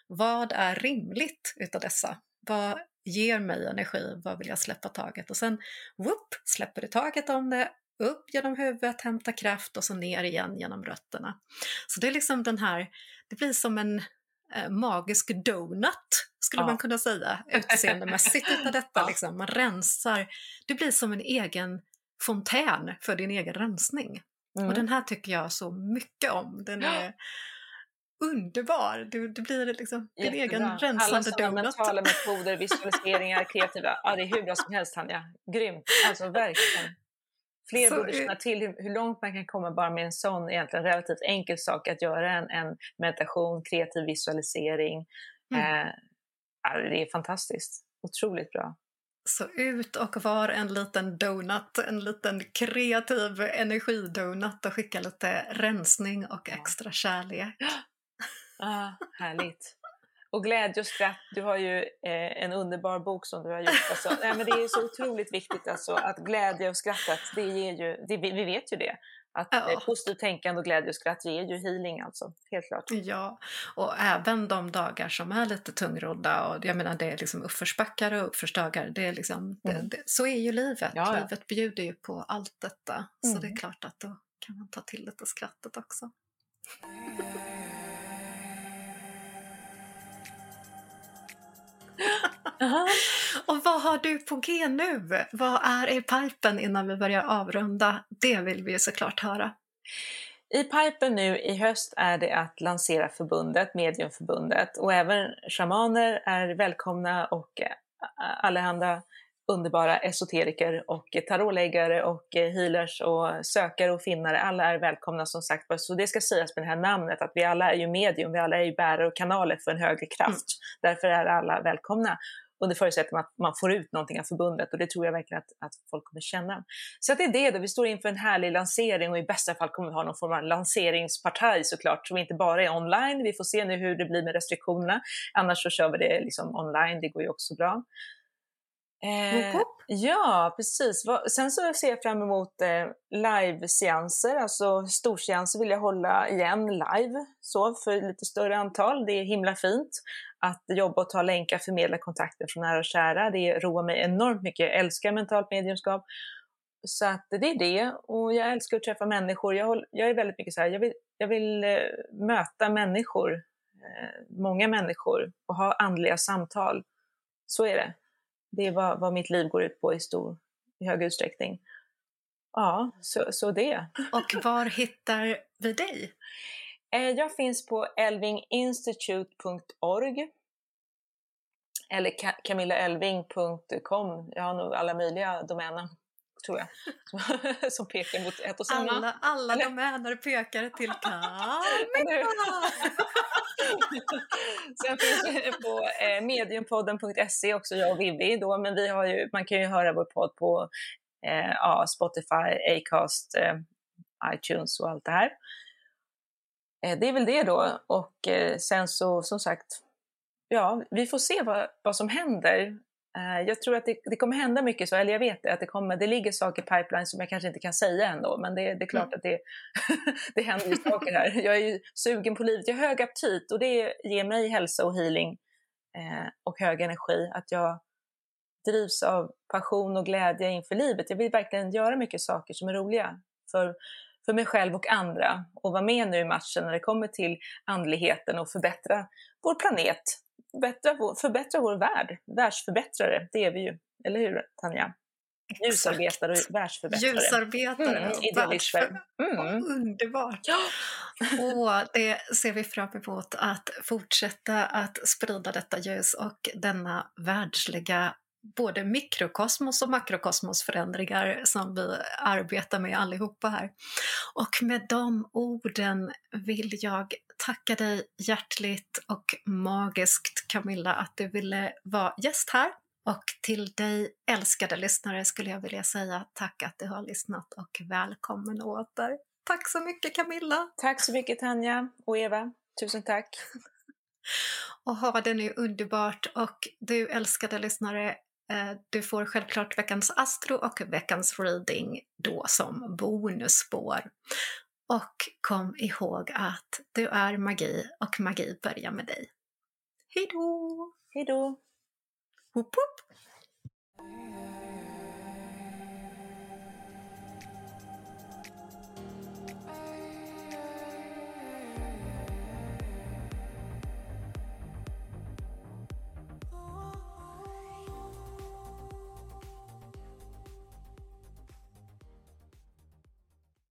[SPEAKER 1] Vad är rimligt utav dessa? Vad ger mig energi? Vad vill jag släppa taget? Och sen whoop, släpper du taget om det, upp genom huvudet, hämta kraft och så ner igen genom rötterna. Så det är liksom den här, det blir som en eh, magisk donut skulle ja. man kunna säga utseendemässigt utav (laughs) detta. Ja. Liksom. Man rensar, det blir som en egen fontän för din egen rensning. Mm. Och den här tycker jag så mycket om. Den är underbar. Du, du blir liksom din egen rensande
[SPEAKER 3] donut. Alla mentala metoder, (laughs) visualiseringar, kreativa, ja det är hur bra som helst Tanja. Grymt, alltså verkligen. Fler så, borde känna till hur, hur, långt man kan komma bara med en sån egentligen relativt enkel sak, att göra en, en meditation, kreativ visualisering. Mm. Eh, det är fantastiskt, otroligt bra.
[SPEAKER 1] Så ut och var en liten donut, en liten kreativ energidonut och skicka lite rensning och extra kärlek. (gasps)
[SPEAKER 3] Ah, härligt. Och glädje och skratt, du har ju eh, en underbar bok som du har gjort. Alltså, nej, men det är så otroligt viktigt alltså, att glädje och skrattet, det ger ju, det, vi vet ju det, att ja. positivt tänkande och glädje och skratt ger ju healing alltså, helt klart.
[SPEAKER 1] Ja, och även de dagar som är lite tungrodda och jag menar det är liksom uppförsbackar och uppförsdagar, det är liksom, mm. det, det, så är ju livet. Ja, livet bjuder ju på allt detta. Mm. Så det är klart att då kan man ta till lite skrattet också. Och vad har du på G nu? Vad är i pipen innan vi börjar avrunda? Det vill vi ju såklart höra.
[SPEAKER 3] I pipen nu i höst är det att lansera förbundet, Mediumförbundet och även shamaner är välkomna och eh, allehanda underbara esoteriker och tarotläggare och eh, healers och sökare och finnare. Alla är välkomna som sagt Så det ska sägas med det här namnet att vi alla är ju medium, vi alla är ju bärare och kanaler för en högre kraft. Mm. Därför är alla välkomna under förutsättning att man får ut någonting av förbundet och det tror jag verkligen att, att folk kommer känna. Så det är det då, vi står inför en härlig lansering och i bästa fall kommer vi ha någon form av lanseringspartaj såklart, som inte bara är online. Vi får se nu hur det blir med restriktionerna. Annars så kör vi det liksom online, det går ju också bra. Eh, ja, precis. Sen så ser jag fram emot eh, live-seanser, alltså storseanser vill jag hålla igen live, så för lite större antal. Det är himla fint att jobba och ta länkar, förmedla kontakter från nära och kära. Det roar mig enormt mycket. Jag älskar mentalt mediumskap. Så att det är det. Och jag älskar att träffa människor. Jag, håller, jag är väldigt mycket så här, jag vill, jag vill eh, möta människor, eh, många människor och ha andliga samtal. Så är det. Det är vad, vad mitt liv går ut på i stor, i hög utsträckning. Ja, så, så det.
[SPEAKER 1] Och var hittar vi dig?
[SPEAKER 3] Eh, jag finns på elvinginstitute.org eller camillaelving.com. Jag har nog alla möjliga domäner, tror jag, (laughs) som pekar mot ett och samma.
[SPEAKER 1] Alla, alla domäner (laughs) pekar till Camilla! (laughs)
[SPEAKER 3] Sen finns vi på eh, mediumpodden.se också, jag och Vivi då, men vi har ju, man kan ju höra vår podd på eh, ja, Spotify, Acast, eh, iTunes och allt det här. Eh, det är väl det då. Och eh, sen så, som sagt, ja, vi får se vad, vad som händer. Eh, jag tror att det, det, kommer hända mycket så, eller jag vet det, att det, kommer, det ligger saker i pipeline som jag kanske inte kan säga ändå, men det, det är klart mm. att det, (laughs) det händer ju saker här. Jag är ju sugen på livet, jag har hög aptit och det ger mig hälsa och healing eh, och hög energi. Att jag drivs av passion och glädje inför livet. Jag vill verkligen göra mycket saker som är roliga. För för mig själv och andra och vara med nu i matchen när det kommer till andligheten och förbättra vår planet, förbättra vår, förbättra vår värld. Världsförbättrare, det är vi ju, eller hur Tanja? Ljusarbetare och världsförbättrare.
[SPEAKER 1] Ljusarbetare mm, och världsförbättrare. Mm. Underbart! Ja. och det ser vi fram emot att fortsätta att sprida detta ljus och denna världsliga både mikrokosmos och makrokosmosförändringar som vi arbetar med allihopa här. Och med de orden vill jag tacka dig hjärtligt och magiskt Camilla att du ville vara gäst här. Och till dig älskade lyssnare skulle jag vilja säga tack att du har lyssnat och välkommen åter. Tack så mycket Camilla!
[SPEAKER 3] Tack så mycket Tanja och Eva. Tusen tack! (laughs)
[SPEAKER 1] och ha det nu underbart och du älskade lyssnare, du får självklart veckans astro och veckans reading då som bonusspår. Och kom ihåg att du är magi och magi börjar med dig. Hejdå!
[SPEAKER 3] Hejdå!
[SPEAKER 1] Hopp hopp!